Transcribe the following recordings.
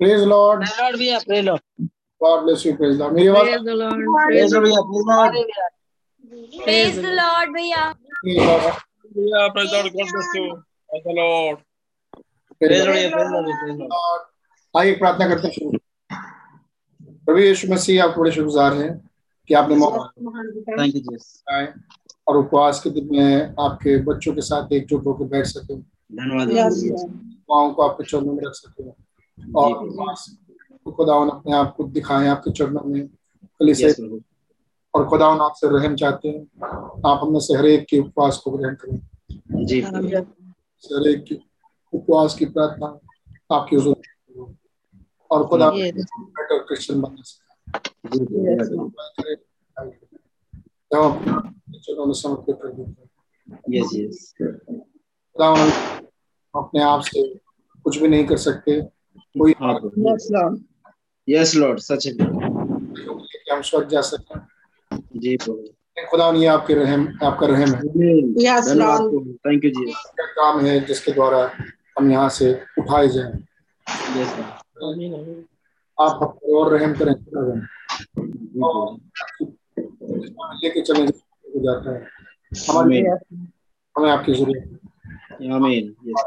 Praise Lord Praise Lord भैया pray low God bless you praise Lord मेरी आवाज़ Praise the praise Praise लो the भैया praise Lord भैया. God bless you. Praise the Lord. Praise praise लो भैया praise praise Lord आइए प्रार्थना करते हैं शुरू। प्रभु यीशु मसीह आप बड़े शुक्रगुजार हैं कि आपने मौका थैंक यू जीसस आए और उपवास के दिन में आपके बच्चों के साथ एकजुट होकर बैठ सके। धन्यवाद को आपके चरणों में रख सके। और खुदावन अपने आप को दिखाएँ आपके चरणों में कलीसिया और खुदावन आपसे रहम चाहते हैं। आप हमें से हर एक के उपवास को ग्रहण करें। जी। प्रभु से हर एक की उपवास की प्रार्थना आपकी हुजूर और खुदा बेटर क्रिश्चियन बनने से जी प्रभु Yes, Lord. जब हम अपने चरणों में समर्पित कर देते हैं अपने आप से कुछ भी नहीं कर सकते। कोई हाँ. यस लॉर्ड सच है है हम स्वर्ग जा सकें जी प्रभु खुदा ये आपके रहम आपका रहम है। Lord. प्रभु। थैंक यू क्या काम है जिसके द्वारा हम यहाँ से उठाए जाए। यस आप और रहम करें। जी लेके चले हो जाता है। हमारी हमें आपकी ज़रूरत है। आमीन यस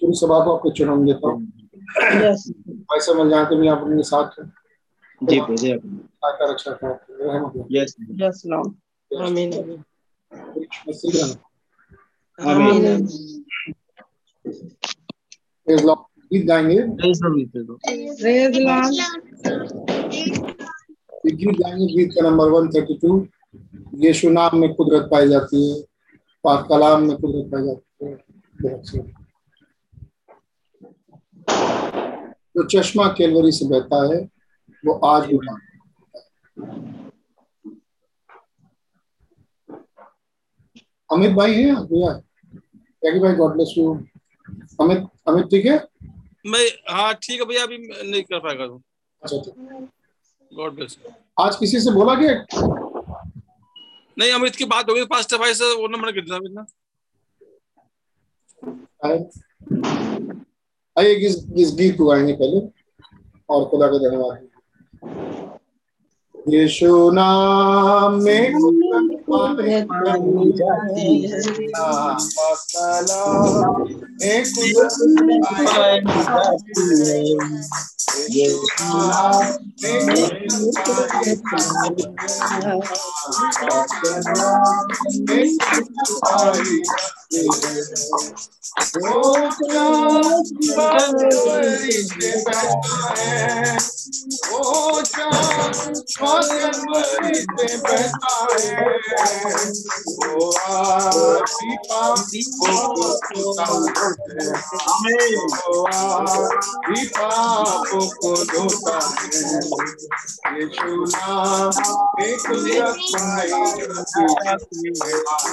पूरी सभा को आपके चरणों में देता हूँ Yes. ऐसे मिल जाते भी आप उनके साथ हैं। जी प्रभु जी। प्रभु सहायता रक्षा करें। Yes Lord. Amen. मसीह का आमीन Praise Lord। गीत गाएँगे? प्रेज प्रभु प्रेज लॉर्ड. गीत गाएँगे गीत का number one thirty two. Yeshu नाम में कुदरत पाई जाती है। पाक कलाम में कुदरत पाई जाती है बहुत से जो चश्मा केलवरी से बहता है वो आज भी है। अमित भाई हैं? भैया क्या भाई God bless you Amit Amit ठीक है? मैं हाँ ठीक है भैया अभी नहीं कर पाएगा तो अच्छा ठीक। गॉड ब्लेस आज किसी से बोला क्या नहीं अमित की बात होगी पास्टर भाई से वो नंबर कर देना अमित ना आइए इस, इस गीत को गाएँगे पहले? और खुदा का धन्यवाद। यीशु नाम में कुदरत पाई जाती है। नाम कलाम में कुदरत पाई जाती है।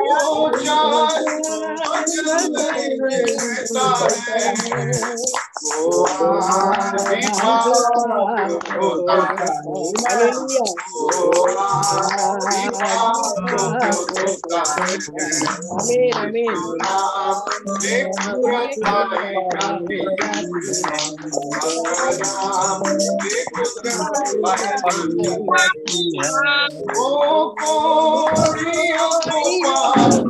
Oh, God, I'm. बहता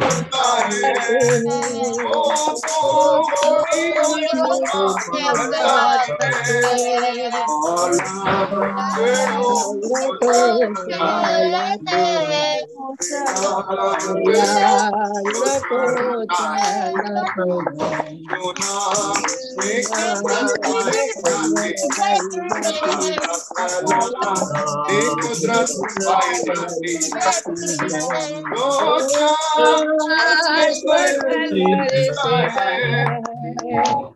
है वो चाँद बादल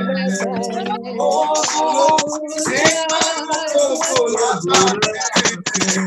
बहता है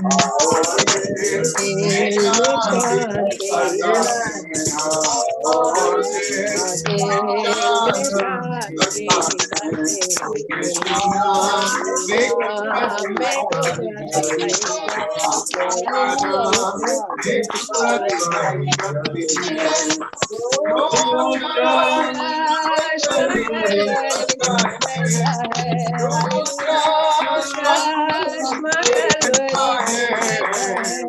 वो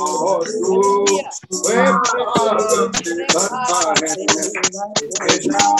और वो ज़िंदा करता है हाँ, और वो ज़िंदा करता है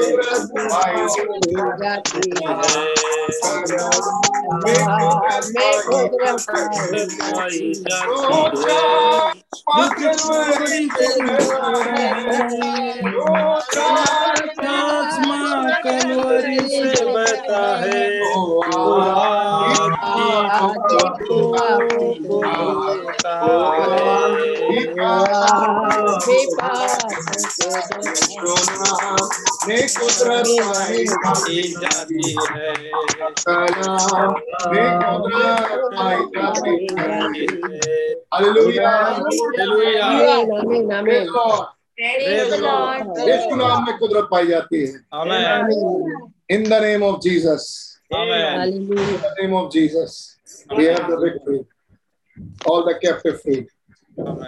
कुदरत पाई कलवरी से बहता है में कुदरत पाई जाती है कलाम में कुदरत पाई जाती है hallelujah Praise Lord. Praise the Lord. Yeshu नाम में कुदरत पाई जाती है आमेन In the name of Jesus. We have the victory. All the captive free.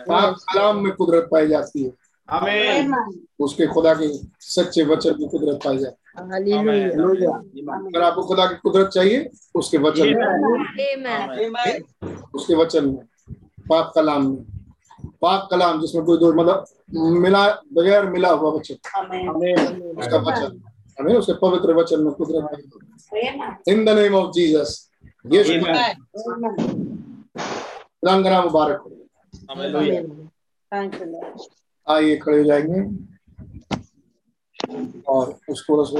पाक कलाम में कुदरत पाई जाती है। आमेन उसके खुदा के सच्चे वचन में कुदरत पाई जाती है। अगर आपको खुदा की कुदरत चाहिए उसके वचन में। उसके वचन में। पाक कलाम में। पाक कलाम जिसमें कोई दो मतलब मिला बगैर मिला हुआ वचन। उसका वचन। हमें उसके पवित्र वचन में कुदरत in the name of Jesus Yeshu रंगना मुबारक हो आइए खड़े हो जाएँगे। और उसको रस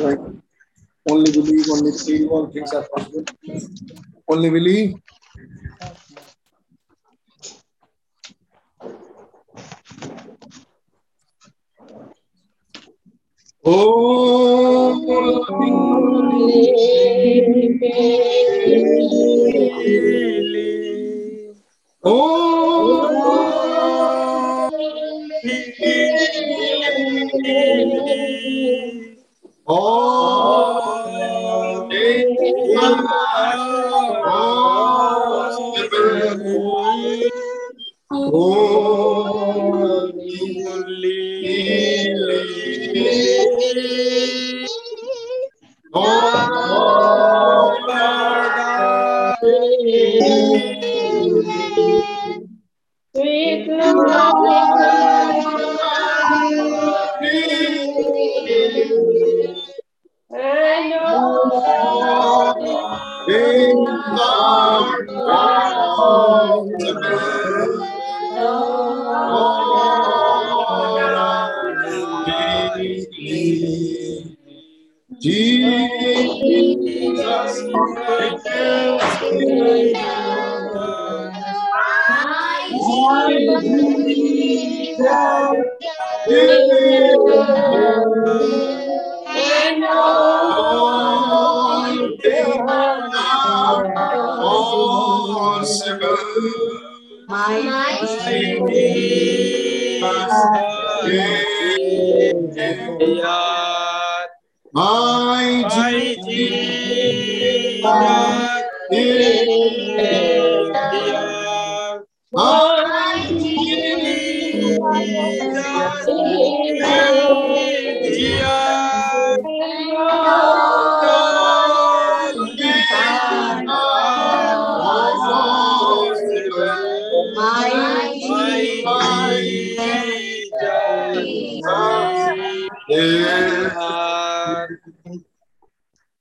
only believe only believe all things are possible only believe Oh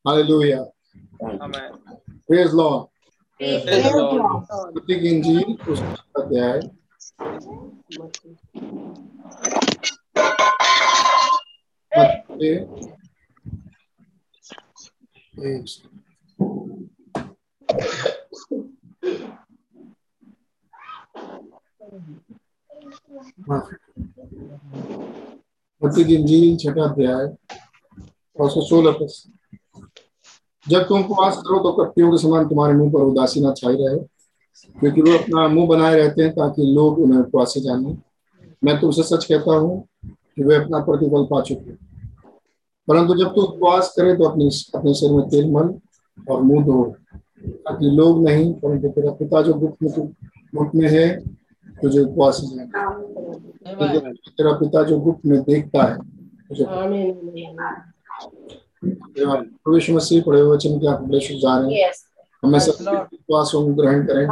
Hallelujah. Amen. Praise Lord. Praise the Lord. मत्ती की इंजील उसका अध्याय मत्ती एक हाँ। मत्ती की इंजील छठा अध्याय और सौ सोलह पद जब तुम उपवास करो तो कपटियों के समान तुम्हारे मुँह पर उदासी न छाई रहे। क्योंकि वो अपना मुँह बनाए रहते हैं ताकि लोग उन्हें उपवासी जाने। मैं तुमसे सच कहता हूँ कि वे अपना प्रतिफल पा चुके। परंतु जब तू उपवास करे तो अपने अपने सिर में तेल मल और मुँह धो ताकि लोग नहीं परंतु तेरा पिता जो गुप्त में गुप्त में है तुझे उपवासी जाने। तेरा पिता जो गुप्त में देखता है तुझे प्रभु मसीह पढ़े हुए वचन के आप जा रहे हैं। हमें सब विश्वास को ग्रहण करें।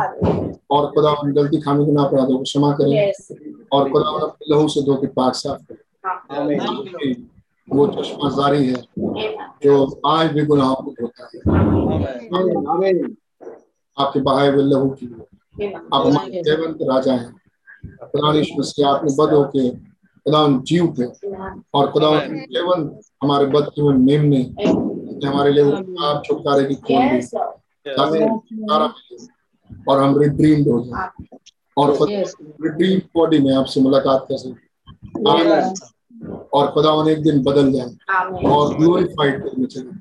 और खुदा उन गलती खामी गुना अपराधों को क्षमा करें। और खुदा उन अपने लहू से धो के पाक साफ़ करें। वो चश्मा जारी है जो आज भी गुनाहों को धोता है आपके बहाए हुए लहू की। आप हमारे जयवंत राजा हैं। मसीह आपने बद होके खुदा जीव थे। और खुदा केवल हमारे बच्चे में मेमने ने हमारे लिए आप छुटकारे की खोल दी ताकि छुटकारा मिले। और हम रिड्रीम्ड हो जाए और रिड्रीम बॉडी में आपसे मुलाकात कर सके और खुदा एक दिन बदल जाए। और ग्लोरीफाइड करने चले।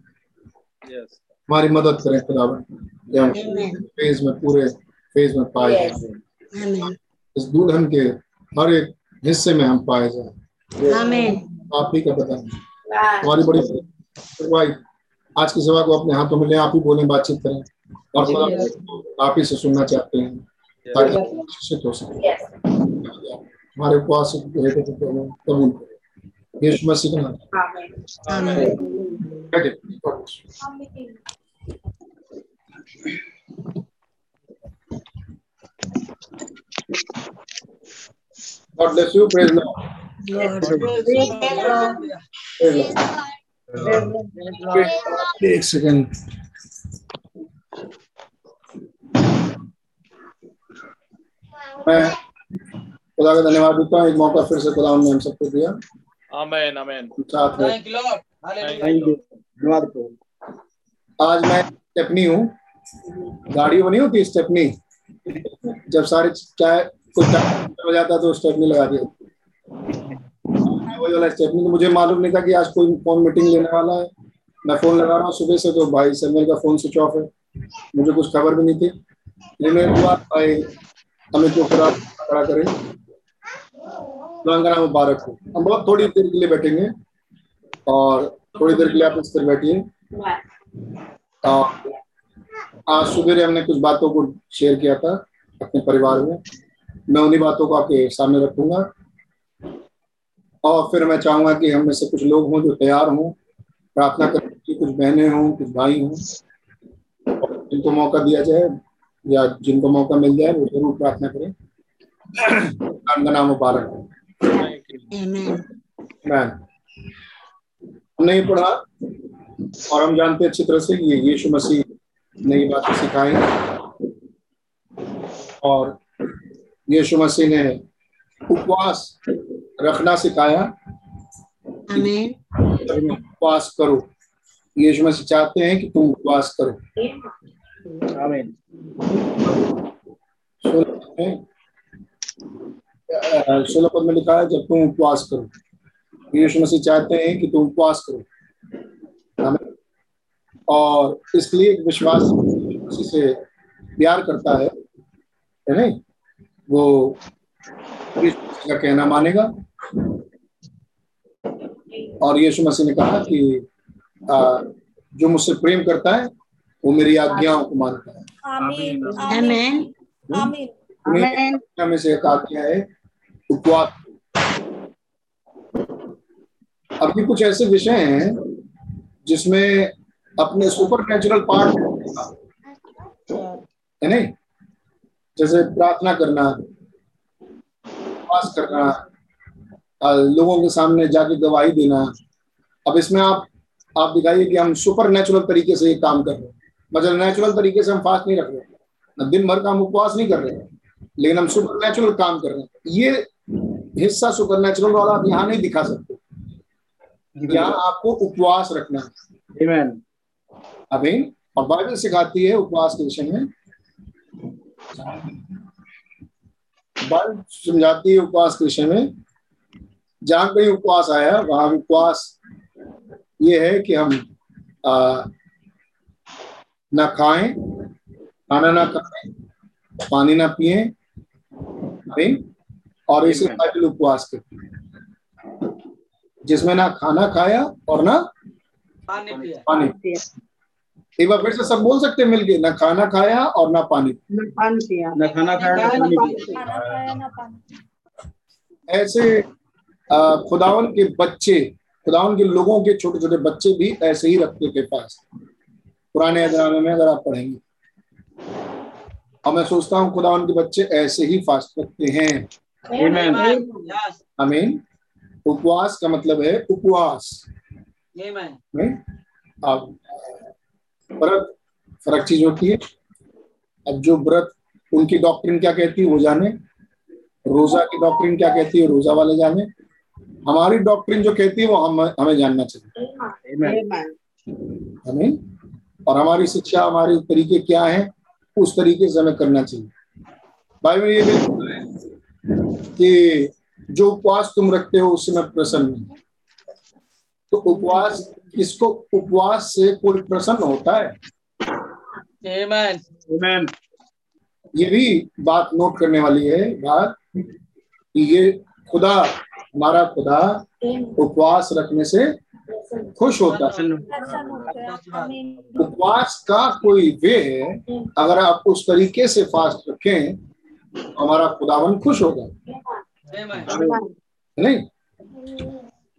हमारी मदद करें खुदा फ़ेज़ में पूरे फ़ेज़ में पाए। इस दुल्हन के हर एक हिस्से में हम पाए जाए। आप ही का पता नहीं हमारी बड़ी भाई आज की सभा को अपने हाथों में ले आप ही बोले बातचीत करें। और आप ही से सुनना चाहते हैं ताकि शिक्षित हो सके। हमारे उपवास को हेतु कबूल करें। यीशु मसीह का नाम। बैठे। God bless you. Praise Lord. Praise मैं खुदा का धन्यवाद देता हूँ। एक मौका फिर से खुदा ने हम सबको दिया। Amen. Amen. साथ में. धन्यवाद आज मैं स्टेपनी हूँ। गाड़ी वो नहीं होती स्टेपनी जब सारे चाय कुछ हो जाता तो स्टेपनी लगा दिया वही वाला स्टेपनी तो मुझे मालूम नहीं था कि आज कोई फ़ोन मीटिंग लेने वाला है। मैं फ़ोन लगा रहा हूँ सुबह से तो भाई सलमान का फ़ोन स्विच ऑफ़ है। मुझे कुछ खबर भी नहीं थी। मेरे दुआ भाई अमित को खड़ा खड़ा करें। नाम मुबारक हो हम बहुत थोड़ी देर के लिए बैठेंगे और थोड़ी देर के लिए आप इस पर बैठिए। आज सुबह हमने कुछ बातों को शेयर किया था अपने परिवार में। मैं उन्हीं बातों को आपके सामने रखूँगा। और फिर मैं चाहूँगा कि हम में से कुछ लोग हों जो तैयार हों प्रार्थना करने की कुछ बहनें हों कुछ भाई हों जिनको मौका दिया जाए या जिनको मौका मिल जाए वो ज़रूर प्रार्थना करें। का नाम मुबारक मैन हमने ये पढ़ा और हम जानते अच्छी तरह से ये यीशु मसीह नई बातें सिखाई और यीशु मसीह ने उपवास रखना सिखाया। उपवास करो। यीशु मसीह चाहते हैं कि तुम उपवास करो। आमीन। सोलह पद में लिखा है जब तुम उपवास करो। यीशु मसीह चाहते हैं कि तुम उपवास करो। आमीन। और इसलिए विश्वास से प्यार करता है है नहीं? वो का कहना मानेगा? और यीशु मसीह ने कहा कि आ, जो मुझसे प्रेम करता है वो मेरी आज्ञाओं को मानता है। आमीन। आमीन। में से एक आज्ञा है उपवास। अब भी कुछ ऐसे विषय हैं जिसमें अपने सुपर नेचुरल पार्ट है नहीं? जैसे प्रार्थना करना उपवास करना लोगों के सामने जाके गवाही देना। अब इसमें आप आप दिखाइए कि हम सुपर नेचुरल तरीके से ये काम कर रहे हैं। मतलब नेचुरल तरीके से हम फास्ट नहीं रख रहे हैं। दिन भर का हम उपवास नहीं कर रहे हैं लेकिन हम सुपर नेचुरल काम कर रहे हैं। ये हिस्सा सुपर नेचुरल वाला आप यहाँ नहीं दिखा सकते। यहाँ आपको उपवास रखना है। अभी और बाइबल सिखाती है उपवास के विषय में बाइबल समझाती है उपवास के विषय में जहाँ कहीं उपवास आया वहाँ उपवास ये है कि हम आ, ना खाएँ खाना ना खाएँ पानी ना पिए और इसे बाइबल उपवास करती है। जिसमें ना खाना खाया और ना पानी पिया। पानी एक बार फिर से सब बोल सकते हैं मिलके ना खाना खाया और ना पानी। ना पानी पिया। न खाना खाया न पानी पिया। खाना खाया ना पानी। ऐसे खुदावन के बच्चे खुदावन के लोगों के छोटे छोटे बच्चे भी ऐसे ही रखते थे पास। पुराने जमाने में अगर आप पढ़ेंगे। और मैं सोचता हूँ खुदावन के बच्चे ऐसे ही फास्ट रखते हैं। आमीन उपवास का मतलब है उपवास। नहीं अब फ़र्क फ़र्क चीज़ होती है। अब जो व्रत उनकी डॉक्ट्रिन क्या कहती है वो जाने। रोजा की डॉक्ट्रिन क्या कहती है रोजा वाले जाने। हमारी डॉक्ट्रिन जो कहती है वो हम हमें जानना चाहिए। हमें और हमारी शिक्षा हमारे तरीके क्या है उस तरीके से हमें करना चाहिए। बाइबल ये भी कि जो उपवास तुम रखते हो उससे मैं प्रसन्न हूँ। तो उपवास इसको उपवास से कोई प्रसन्न होता है? Amen. Amen. ये भी बात नोट करने वाली है बात कि ये खुदा हमारा खुदा उपवास रखने से खुश होता है। उपवास का कोई वे है अगर आप उस तरीके से फास्ट रखें तो हमारा खुदावन खुश होगा। नहीं?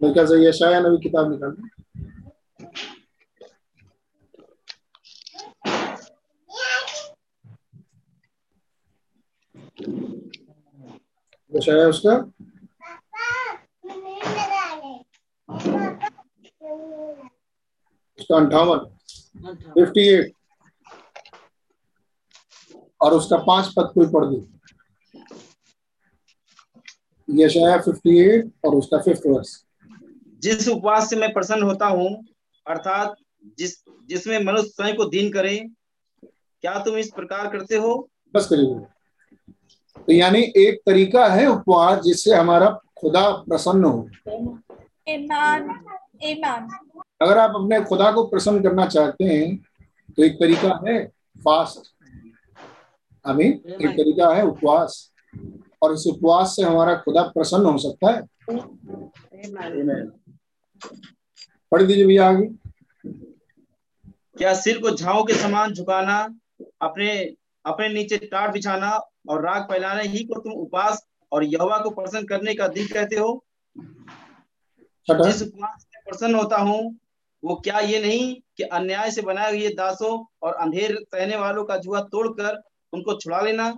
मेरे ख्याल से यशाया नबी किताब निकाल यशाया उसका उसका अंठावन फिफ्टी एट और उसका पाँच पद कोई पढ़ दी। यशाया फिफ्टी एट और उसका फिफ्थ वर्स जिस उपवास से मैं प्रसन्न होता हूँ अर्थात जिस जिसमें मनुष्य स्वयं को दीन करे क्या तुम इस प्रकार करते हो? बस करिए। तो यानी एक तरीका है उपवास जिससे हमारा खुदा प्रसन्न हो। ईमान ईमान। अगर आप अपने खुदा को प्रसन्न करना चाहते हैं तो एक तरीका है फास्ट। अभी एक तरीका है उपवास। और इस उपवास से हमारा खुदा प्रसन्न हो सकता है। पढ़ दीजिए भैया आगे। क्या सिर को झाओ के समान झुकाना अपने अपने नीचे टाट बिछाना और राग फैलाने ही को तुम उपवास और यहोवा को प्रसन्न करने का दिन कहते हो? जिस उपवास से प्रसन्न होता हूँ वो क्या ये नहीं कि अन्याय से बनाए हुए दासों और अंधेर सहने वालों का जुआ तोड़कर उनको छुड़ा लेना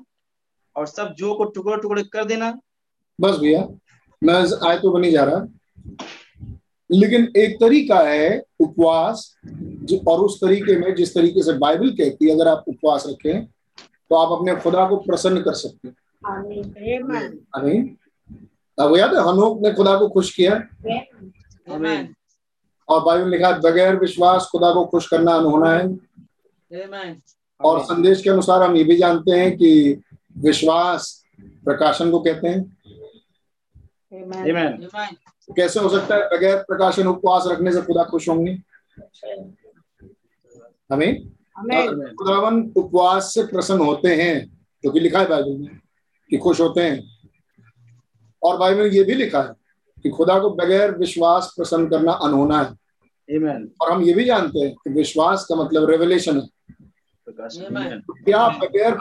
और सब जुओं को टुकड़े टुकड़े कर देना? बस भैया मैं इस आयतों बनी जा रहा। लेकिन एक तरीका है उपवास जो- और उस तरीके में जिस तरीके से बाइबल कहती है अगर आप उपवास रखें तो आप अपने खुदा को प्रसन्न कर सकते हैं। आमीन अब याद है हनोक ने खुदा को खुश किया? आमीन। और बाइबल लिखा बगैर विश्वास खुदा को खुश करना अनहोना है। और संदेश के अनुसार हम ये भी जानते हैं कि विश्वास प्रकाशन को कहते हैं। Amen. आमीन कैसे हो सकता है? बगैर प्रकाशन उपवास रखने से खुदा खुश होंगे? हमें खुदावन उपवास से प्रसन्न होते हैं जो कि लिखा है बाइबल में कि खुश होते हैं। और बाइबल में ये भी लिखा है कि खुदा को बगैर विश्वास प्रसन्न करना अनहोना है। आमीन और हम ये भी जानते हैं कि विश्वास का मतलब रेवलेशन है। क्या बगैर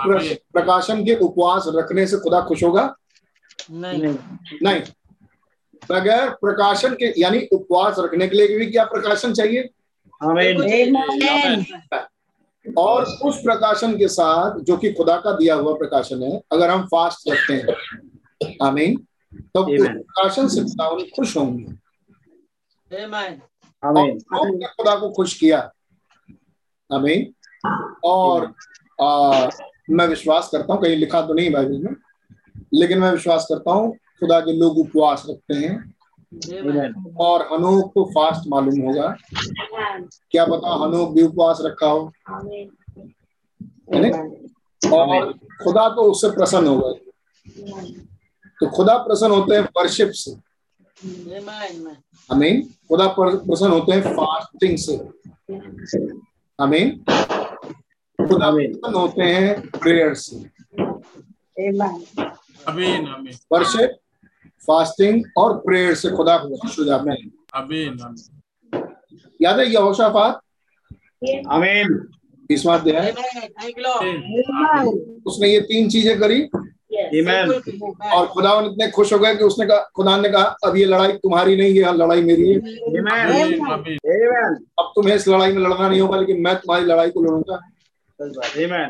प्रकाशन के उपवास रखने से खुदा खुश होगा? नहीं। नहीं। बगैर प्रकाशन के यानी उपवास रखने के लिए भी क्या प्रकाशन चाहिए? आमीन और उस प्रकाशन के साथ जो कि खुदा का दिया हुआ प्रकाशन है अगर हम फास्ट रखते हैं आमीन तो प्रकाशन से खुदा उन्हें खुश होंगे। खुदा को खुश किया। आमीन। और आ, मैं विश्वास करता हूँ कहीं लिखा तो नहीं बाइबल में लेकिन मैं विश्वास करता हूँ खुदा के लोग उपवास रखते हैं। और हनोक को फास्ट मालूम होगा। क्या पता हनोक भी उपवास रखा हो। है ना? और खुदा तो उससे प्रसन्न होगा। तो खुदा प्रसन्न होते हैं वर्शिप से। आमीन खुदा प्रसन्न होते हैं फास्टिंग से। आमीन खुदा प्रसन्न होते हैं प्रेयर से। Amen. आमीन आमीन वर्शिप फास्टिंग और प्रेयर से खुदा खुश हो। जाते हैं आमीन याद है आमीन बीसवा अध्याय Amen. उसने ये तीन चीज़ें करी। आमीन और खुदा इतने खुश हो गए कि उसने कहा खुदा ने कहा अब ये लड़ाई तुम्हारी नहीं है लड़ाई मेरी है। अब तुम्हें इस लड़ाई में लड़ना नहीं होगा लेकिन मैं तुम्हारी लड़ाई को लड़ूँगा। Amen.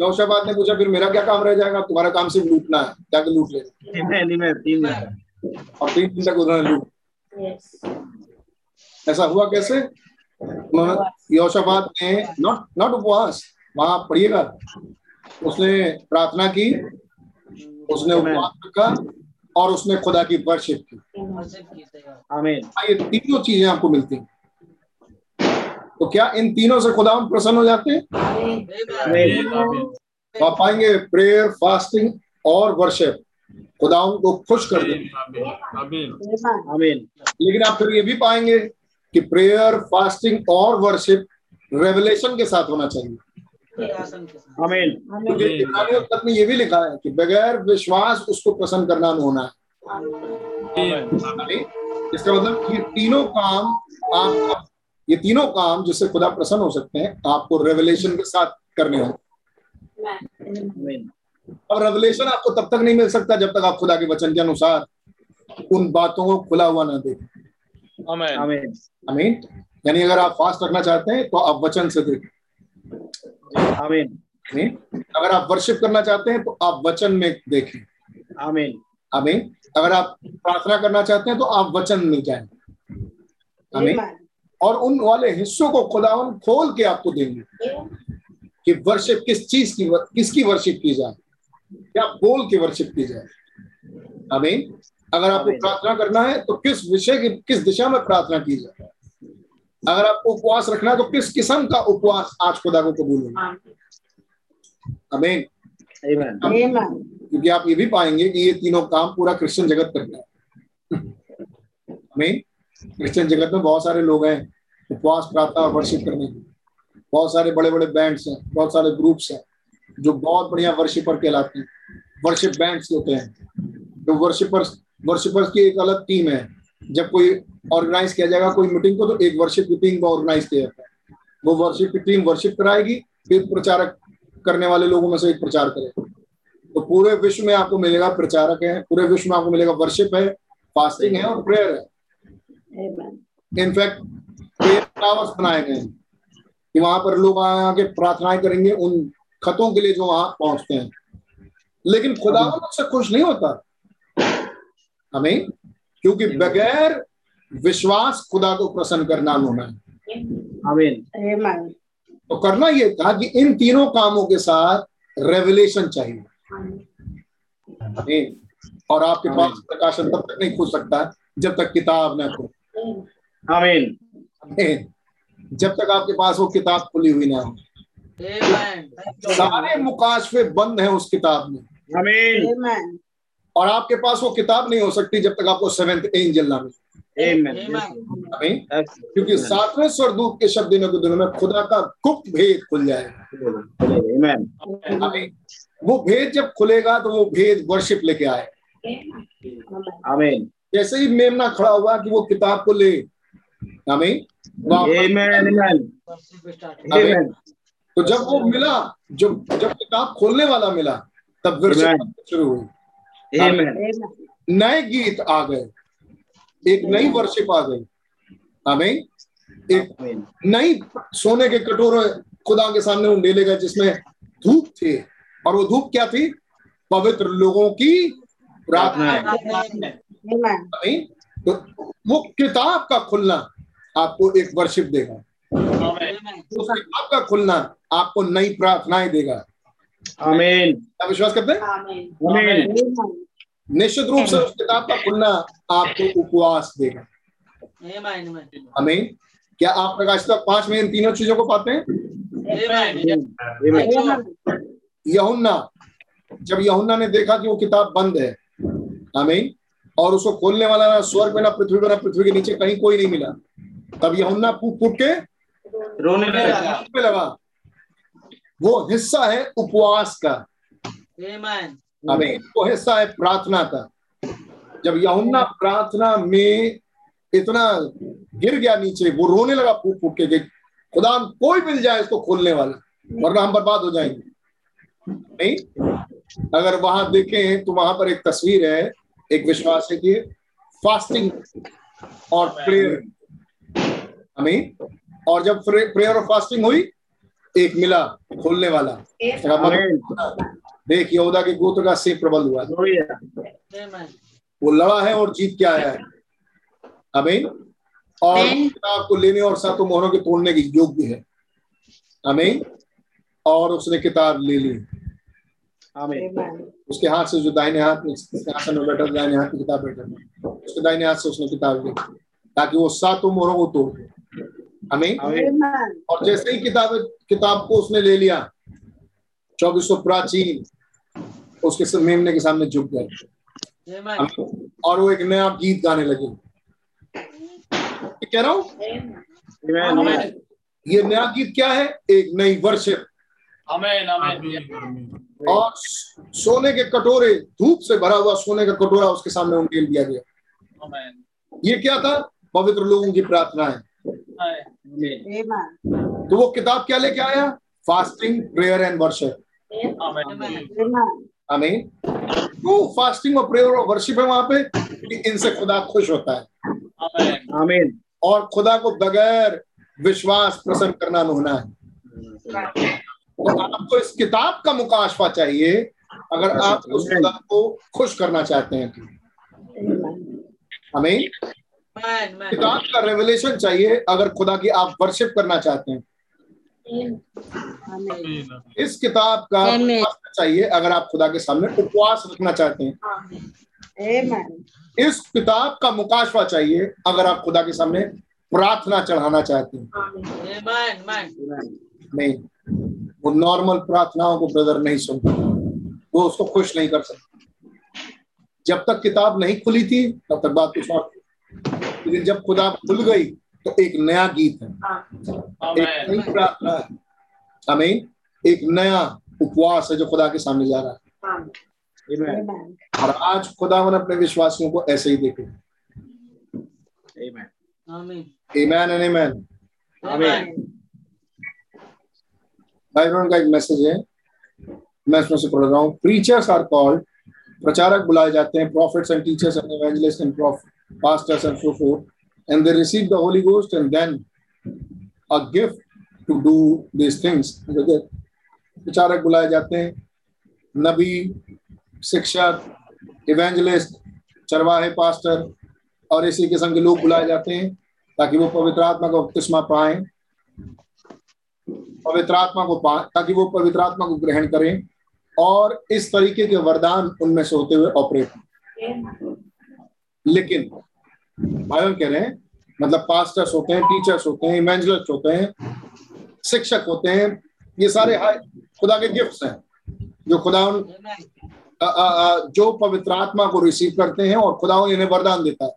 यहोशापात ने पूछा फिर मेरा क्या काम रह जाएगा? तुम्हारा काम सिर्फ़ लूटना है जाके लूट ले और तीन दिन तक उन्होंने लूट ऐसा हुआ कैसे? यहोशापात ने नॉट नॉट उपवास वहाँ पढ़िएगा। उसने प्रार्थना की उसने उपवास रखा और उसने खुदा की वर्शिप की। हाँ, ये तीनों चीज़ें आपको मिलती हैं। तो क्या इन तीनों से खुदा हम प्रसन्न हो जाते हैं? आप पाएँगे प्रेयर फास्टिंग और वर्शिप खुदा को खुश कर आमीन. आमीन लेकिन आप फिर ये भी पाएँगे कि प्रेयर फास्टिंग और वर्शिप रेवलेशन के साथ होना चाहिए। आमीन। क्योंकि में ये भी लिखा है कि बगैर विश्वास उसको प्रसन्न करना होना है? इसका मतलब ये तीनों काम आप ये तीनों काम जिससे खुदा प्रसन्न हो सकते हैं आपको रेवलेशन के साथ करने हों और रेवलेशन आपको तब तक नहीं मिल सकता जब तक आप खुदा के वचन के अनुसार उन बातों को खुला हुआ ना देखें। आमीन आमीन आमीन यानी अगर आप फास्ट रखना चाहते हैं तो आप वचन से देखें। आमीन आमीन अगर आप वर्शिप करना चाहते हैं तो आप वचन में देखें। आमीन आमीन अगर आप प्रार्थना करना चाहते हैं तो आप वचन में जाएँ। आमीन और उन वाले हिस्सों को खुदावन खोल के आपको देंगे कि वर्शिप किस चीज़ की किसकी वर्शिप की जाए। क्या बोल के वर्शिप की जाए। आमीन अगर आपको प्रार्थना करना है तो किस विषय की किस दिशा में प्रार्थना की जाए? अगर आपको उपवास रखना है तो किस किस्म का उपवास आज खुदा को कबूल होगा? आमीन आमीन क्योंकि आप ये भी पाएँगे कि ये तीनों काम पूरा क्रिश्चियन जगत करता है। आमीन क्रिश्चियन जगत में बहुत सारे लोग हैं उपवास प्रार्थना और वर्शिप करने के बहुत सारे बड़े बड़े बैंड्स हैं बहुत सारे ग्रुप्स हैं। जो बहुत बढ़िया वर्शिपर कहलाते हैं। वर्शिप बैंड्स होते हैं। जो वर्शिपर्स वर्शिपर्स की एक अलग टीम है। जब कोई ऑर्गेनाइज किया जाएगा कोई मीटिंग को तो एक वर्शिप की टीम को ऑर्गेनाइज किया जाता है। वो वर्शिप की टीम वर्शिप कराएगी फिर प्रचारक करने वाले लोगों में से एक प्रचार करेगा तो पूरे विश्व में आपको मिलेगा प्रचारक है पूरे विश्व में आपको मिलेगा वर्शिप है फास्टिंग है और प्रेयर है. इनफैक्ट बनाए गए हैं। कि वहाँ पर लोग आके प्रार्थनाएँ करेंगे उन खतों के लिए जो वहाँ पहुँचते हैं। लेकिन खुदा उससे खुश नहीं होता। हमें क्योंकि बगैर विश्वास खुदा को प्रसन्न करना होना है. तो करना ये था कि इन तीनों कामों के साथ रेवलेशन चाहिए। और आपके पास प्रकाशन तब तक नहीं खुल सकता जब तक किताब ना खुले। आमीन आमीन। जब तक आपके पास वो किताब खुली हुई ना हो। सारे मुकाशफे बंद हैं उस किताब में। आमीन Amen. और आपके पास वो किताब नहीं हो सकती जब तक आपको सेवेंथ एंजल ना मिले। क्योंकि सातवें स्वरदूत के शब्द दिनों के दिनों में खुदा का गुप्त भेद खुल जाएगा। वो भेद जब खुलेगा तो वो भेद वर्शिप लेके आए। आमीन जैसे ही मेमना खड़ा हुआ कि वो किताब को ले। आमीन तो जब वो मिला जब जब किताब खोलने वाला मिला तब वर्शिप Amen. शुरू हुई। नए गीत आ गए। एक नई वर्शिप आ गई। हमें एक नई सोने के कटोरे खुदा के सामने उंडेले गए जिसमें धूप थे। और वो धूप क्या थी? पवित्र लोगों की प्रार्थना। तो वो किताब का खुलना आपको एक वर्शिप देगा। किताब खुलना आपको नई प्रार्थनाएँ देगा। आमीन क्या विश्वास करते हैं? निश्चित रूप से उस किताब का खुलना आपको उपवास देगा। आमीन क्या आप प्रकाशित पाँच में इन तीनों चीज़ों को पाते हैं? यहुन्ना जब यहुन्ना ने देखा कि वो किताब बंद है आमीन और उसको खोलने वाला ना स्वर्ग में ना पृथ्वी पर ना पृथ्वी के नीचे कहीं कोई नहीं मिला तब यहुन्ना फूट फूट के रोने लगा। में लगा। वो हिस्सा है उपवास का। आमीन वो हिस्सा है प्रार्थना का। जब यहुन्ना प्रार्थना में इतना गिर गया नीचे वो रोने लगा फूट फूट के कि खुदा कोई मिल जाए इसको खोलने वाला वरना हम बर्बाद हो जाएँगे। नहीं अगर वहाँ देखें तो वहाँ पर एक तस्वीर है एक विश्वास है कि फास्टिंग और प्रेयर हमें और जब प्रेयर और फास्टिंग हुई एक मिला खोलने वाला। देख यहूदा के गोत्र का सिंह प्रबल हुआ। वो लड़ा है और जीत के आया है। अमीन और. किताब को लेने और सातों मोहरों के तोड़ने की योग्य है। अमीन और उसने किताब ले ली. उसके हाथ से जो दाहिने हाथ में में बैठा दाहिने हाथ की किताब बैठा। उसके दाहिने हाथ से उसने किताब ली। ताकि वो सातों मोहरों को तोड़ दे। Amen. और जैसे ही किताब किताब को उसने ले लिया चौबीस सौ प्राचीन उसके मेमने के सामने झुक गए। और वो एक नया गीत गाने लगे। कह रहा हूँ? ये नया गीत क्या है? एक नई आमीन और सोने के कटोरे धूप से भरा हुआ सोने का कटोरा उसके सामने उंडेल दिया गया। ये क्या था? पवित्र लोगों की प्रार्थना है. तो वो किताब क्या लेके आया? फास्टिंग प्रेयर एंड वर्शिप आमीन Amen. क्यों फास्टिंग और प्रेयर और वर्शिप है वहाँ पे कि इनसे खुदा खुश होता है। आमीन आमीन और खुदा को बगैर विश्वास प्रसन्न करना न होना है। तो आपको इस किताब का मुकाशफा चाहिए अगर आप उस खुदा को खुश करना चाहते हैं। तो हमें किताब का रेवलेशन चाहिए अगर खुदा की आप वर्शिप करना चाहते हैं। इस किताब का चाहिए अगर आप खुदा के सामने उपवास रखना चाहते हैं। Amen. इस किताब का मुकाशफा चाहिए अगर आप खुदा के सामने प्रार्थना चढ़ाना चाहते हैं। नहीं वो नॉर्मल प्रार्थनाओं को ब्रदर नहीं सुनता। वो उसको खुश नहीं कर सकता। जब तक किताब नहीं खुली थी तब तक बात कुछ और थी। लेकिन जब खुदा खुल गई तो एक नया गीत है। एक नई प्रार्थना है। हमें एक नया उपवास है जो खुदा के सामने जा रहा है। आमीन Amen. और आज खुदावन अपने विश्वासियों को ऐसे ही देखे। भाई का एक मैसेज है। मैं इसमें से पढ़ रहा हूँ। प्रीचर्स आर कॉल्ड प्रचारक बुलाए जाते हैं prophets and teachers and evangelist and and so forth, and they receive the holy ghost and then a gift to do these things. प्रचारक बुलाए जाते हैं, नबी शिक्षक इवेंजलिस्ट चरवाहे पास्टर और इसी किस्म के लोग बुलाए जाते हैं, ताकि वो पवित्र आत्मा का बपतिस्मा पाए, पवित्र आत्मा को पाए ताकि वो पवित्र आत्मा को ग्रहण करें। और इस तरीके के वरदान उनमें से होते हुए ऑपरेट लेकिन भाई कह रहे हैं मतलब पास्टर्स होते हैं टीचर्स होते हैं इवेंजलिस्ट होते हैं शिक्षक होते हैं ये सारे खुदा के गिफ्ट्स हैं जो खुदा उन अ, अ, अ, जो पवित्र आत्मा को रिसीव करते हैं और खुदा इन्हें वरदान देता है।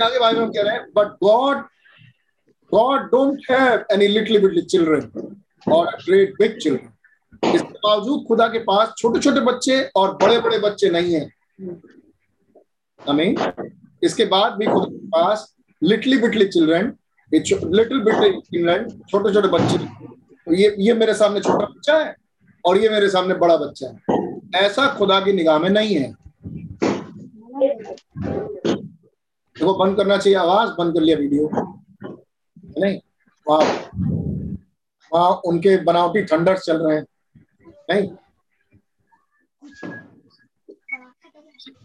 आगे भाई कह रहे हैं but God God don't have any little bitty children और ग्रेट बिग चिल्ड्रन इसके बावजूद खुदा के पास छोटे छोटे बच्चे और बड़े बड़े बच्चे नहीं है। आमीन इसके बाद भी खुदा के पास little bitty children little bitty children छोटे छोटे बच्चे। तो ये ये मेरे सामने छोटा बच्चा है और ये मेरे सामने बड़ा बच्चा है। ऐसा खुदा की निगाह में नहीं है। देखो, बंद करना चाहिए आवाज़, बंद कर लिया वीडियो। नहीं? वहाँ। वहाँ उनके बनावटी थंडर्स चल रहे हैं। नहीं?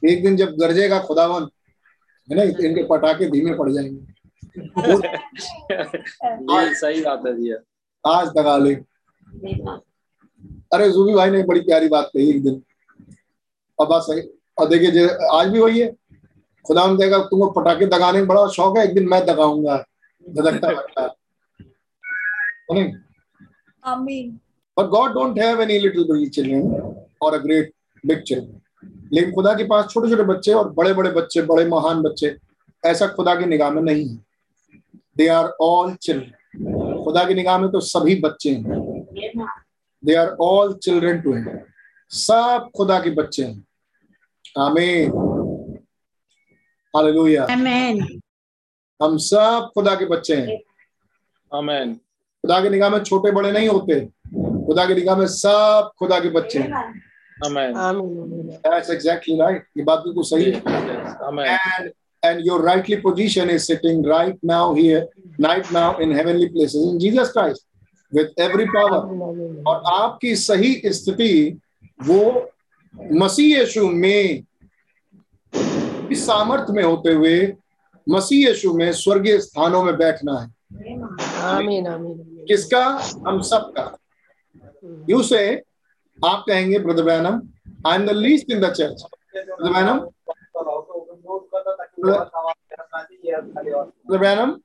एक दिन जब गरजेगा खुदावन है ना इनके पटाखे धीमे पड़ जाएँगे। सही बात है जी आज दगा ले अरे जूबी भाई ने बड़ी प्यारी बात कही एक दिन। अब बात सही और देखिए जे आज भी वही है। खुदा ने देगा तुमको पटाखे दगाने में बड़ा शौक है एक दिन मैं दगाऊँगा। धधकता है नहीं आमीन But God don't have any little bitty children or a great big children. लेकिन खुदा के पास छोटे छोटे बच्चे और बड़े बड़े बच्चे बड़े महान बच्चे ऐसा खुदा की निगाह में नहीं है। दे आर ऑल चिल्ड्रन खुदा की निगाह में तो सभी बच्चे हैं। They are all children to him सब खुदा के बच्चे हैं। आमीन हालेलुया Amen. हम सब खुदा के बच्चे हैं। आमेन खुदा की निगाह में छोटे बड़े नहीं होते खुदा की निगाह में सब खुदा के बच्चे हैं That's exactly right. ये बात बिल्कुल सही है. आमेन And and your rightly position is sitting right now here, right now in heavenly places in Jesus Christ with every power. और आपकी सही स्थिति वो मसीह यीशु में इस सामर्थ्य में होते हुए मसीह यीशु में स्वर्गीय स्थानों में बैठना है Amen. Amen. किसका? हम सबका। यू से आप कहेंगे, brother Branham I am the least in the church brother Branham? Brother Branham,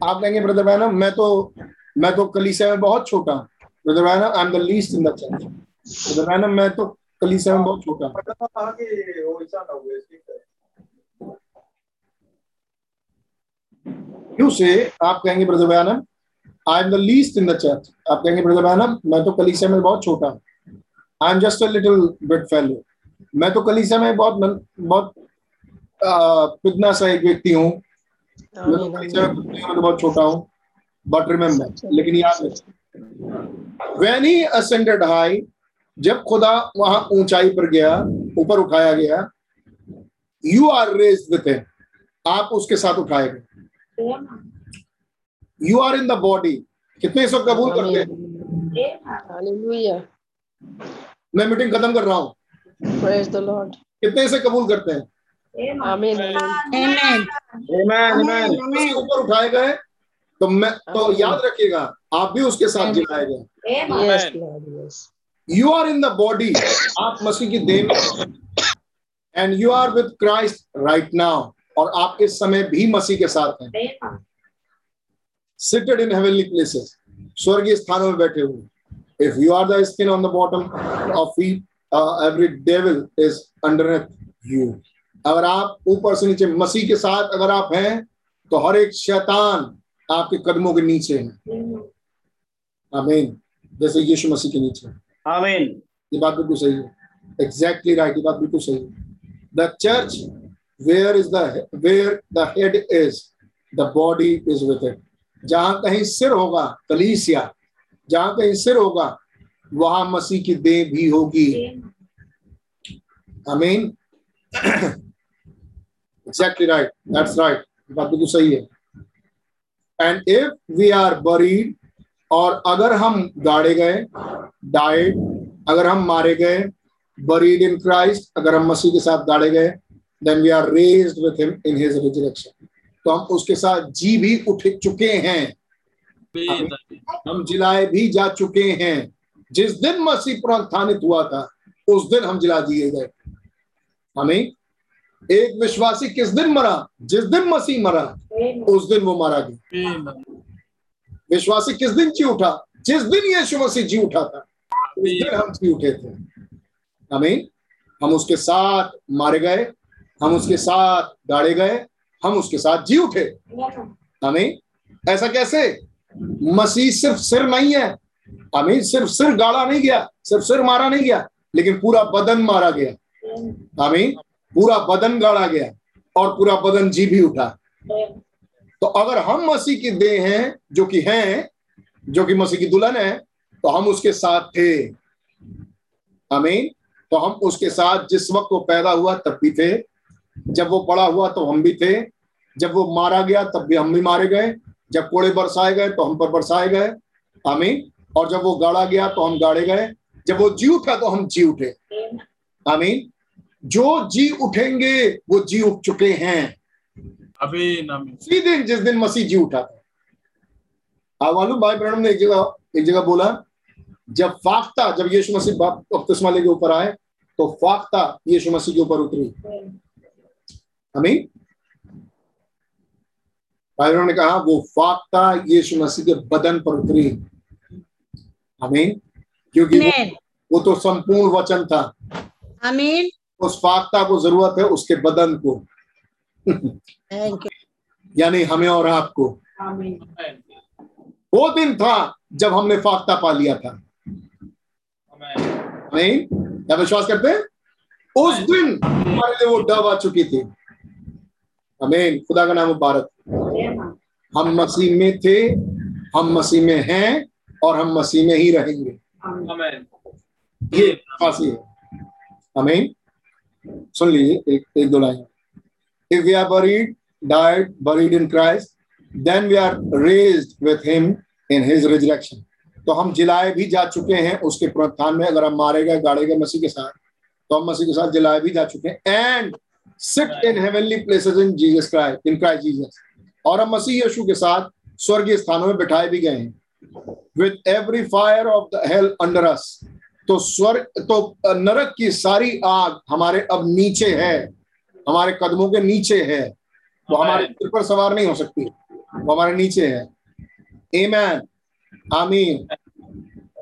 आप कहेंगे, ब्रदर बैनम, मैं तो मैं तो कलीसिया में बहुत छोटा हूँ. Brother Branham I am the least in the church brother Branham, मैं तो कलीसिया में बहुत छोटा यू से आप कहेंगे, brother Branham I am the least in the church आप कहेंगे ब्रदर बैनम मैं तो कलीसिया में बहुत छोटा हूँ। I am just a little bit fellow मैं तो कलीसिया में बहुत बहुत पिदना सा एक व्यक्ति हूँ। मैं तो तो बहुत छोटा हूँ। बट रिमेम्बर लेकिन याद रखें व्हेन ही असेंडेड हाई जब खुदा वहाँ ऊंचाई पर गया ऊपर उठाया गया यू आर रेज विथ आप उसके साथ उठाए गए। You are in the body कितने इसको कबूल करते हैं? मैं मीटिंग खत्म कर रहा हूँ। Praise the Lord. कितने इसे कबूल करते हैं? Amen. Amen. Amen. उसके ऊपर उठाए गए। तो मैं तो याद रखिएगा आप भी उसके साथ जिलाए गए. You are in the body आप मसीह की देह में and you are with Christ right now और आप इस समय भी मसीह के साथ हैं। सिटेड इन हेवनली प्लेसेस स्वर्गीय स्थानों में बैठे हुए if you are the skin on the bottom of feet every devil is under you अगर आप ऊपर से नीचे मसीह के साथ अगर आप हैं तो हर एक शैतान आपके कदमों के नीचे है। आमीन। जैसे यीशु मसीह के नीचे। आमीन। ये बात बिल्कुल सही है। एग्जैक्टली राइट ये बात बिल्कुल सही है। The church where is the where the head is the body is with it जहाँ कहीं सिर होगा कलीसिया, जहाँ कहीं सिर होगा, वहाँ मसीह की देह भी होगी। आमीन। एग्जैक्टली राइट दैट्स राइट बात बिल्कुल सही है। And if we are buried और अगर हम गाड़े गए डाइड अगर हम मारे गए बरीड इन क्राइस्ट अगर हम मसीह के साथ गाड़े गए then we are raised with him in his resurrection तो हम उसके साथ जी भी उठ चुके हैं। हम जिलाए भी जा चुके हैं। जिस दिन मसीह पुनरुत्थानित हुआ था उस दिन हम जिला दिए गए। हमें एक विश्वासी किस दिन मरा? जिस दिन मसीह मरा उस दिन वो मारा गया। विश्वासी किस दिन जी उठा? जिस दिन यीशु मसीह जी उठा था उस दिन हम जी उठे थे। हमें हम उसके साथ मारे गए हम उसके साथ गाड़े गए हम उसके साथ जी उठे। हमें ऐसा कैसे? मसीह सिर्फ़ सिर नहीं है। हमें सिर्फ़ सिर गाड़ा नहीं गया, सिर्फ़ सिर मारा नहीं गया, लेकिन पूरा बदन मारा गया। हमें पूरा बदन गाड़ा गया और पूरा बदन जी भी उठा। तो अगर हम मसीह की देह हैं, जो कि हैं, जो कि मसीह की दुल्हन है तो हम उसके साथ थे। अमीन तो हम उसके साथ जिस वक्त वो पैदा हुआ, तब भी थे। जब वो बड़ा हुआ तो हम भी थे। जब वो मारा गया तब भी हम भी मारे गए। जब कोड़े बरसाए गए तो हम पर बरसाए गए। आमीन। और जब वो गाड़ा गया तो हम गाड़े गए। जब वो जी उठा तो हम जी उठे। आमीन। जो जी उठेंगे वो जी उठ चुके हैं। आमीन उसी दिन जिस दिन मसीह जी उठा था। मालूम भाई ब्रहण ने एक जगह एक जगह बोला जब फाख्ता जब यीशु मसीह बपतिस्मा लेके ऊपर आए तो फाख्ता यीशु मसीह के ऊपर उतरी। अमीन भाई ने कहा वो फाख्ता यीशु मसीह के बदन पर उतरी अमीन क्योंकि वो, वो तो संपूर्ण वचन था। आमीन। उस फाख्ता को ज़रूरत है उसके बदन को। यानी हमें और आपको। वो दिन था जब हमने फाकता पा लिया था। नहीं क्या विश्वास करते हैं? उस दिन हमारे लिए वो डब आ चुकी थी। अमीन खुदा का नाम मुबारक। हम मसीह में थे हम मसीह में हैं और हम मसीह में ही रहेंगे। ये फांसी है। अमीन सुन लीजिए एक एक दो line. If we are buried died buried in Christ then we are raised with him in his resurrection तो हम जिलाए भी जा चुके हैं उसके पुनरुत्थान में। अगर हम मारे गए गाड़े गए मसीह के साथ तो हम मसीह के साथ जिलाए भी जा चुके हैं। And sit in heavenly places in Jesus Christ in Christ Jesus और हम मसीह यीशु के साथ स्वर्गीय स्थानों में बिठाए भी गए हैं। With every fire of the hell under us तो स्वर्ग तो नरक की सारी आग हमारे अब नीचे है। हमारे कदमों के नीचे है। वो हमारे सिर पर सवार नहीं हो सकती। वो हमारे नीचे है। एमैन आमीन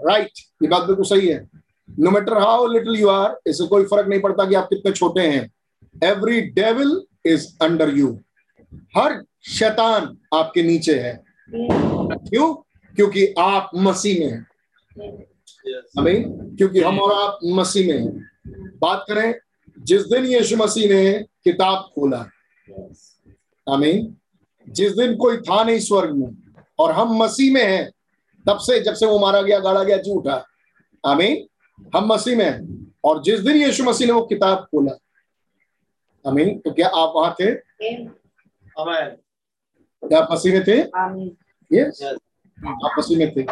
राइट ये बात बिल्कुल सही है। No matter how little you are इससे कोई फ़र्क नहीं पड़ता कि आप कितने छोटे हैं। Every devil is under you हर शैतान आपके नीचे है। क्यों? क्योंकि आप मसीह में हैं। हमें क्योंकि हम और आप मसीह में हैं। बात करें जिस दिन यीशु मसीह ने किताब खोला। आमीन जिस दिन कोई था नहीं स्वर्ग में और हम मसीह में हैं तब से जब से वो मारा गया गाड़ा गया जी उठा। आमीन हम मसीह में हैं और जिस दिन यीशु मसीह ने वो किताब खोला आमीन। तो क्या आप वहाँ थे? क्या आप मसीह में थे? यस आप मसीह में थे।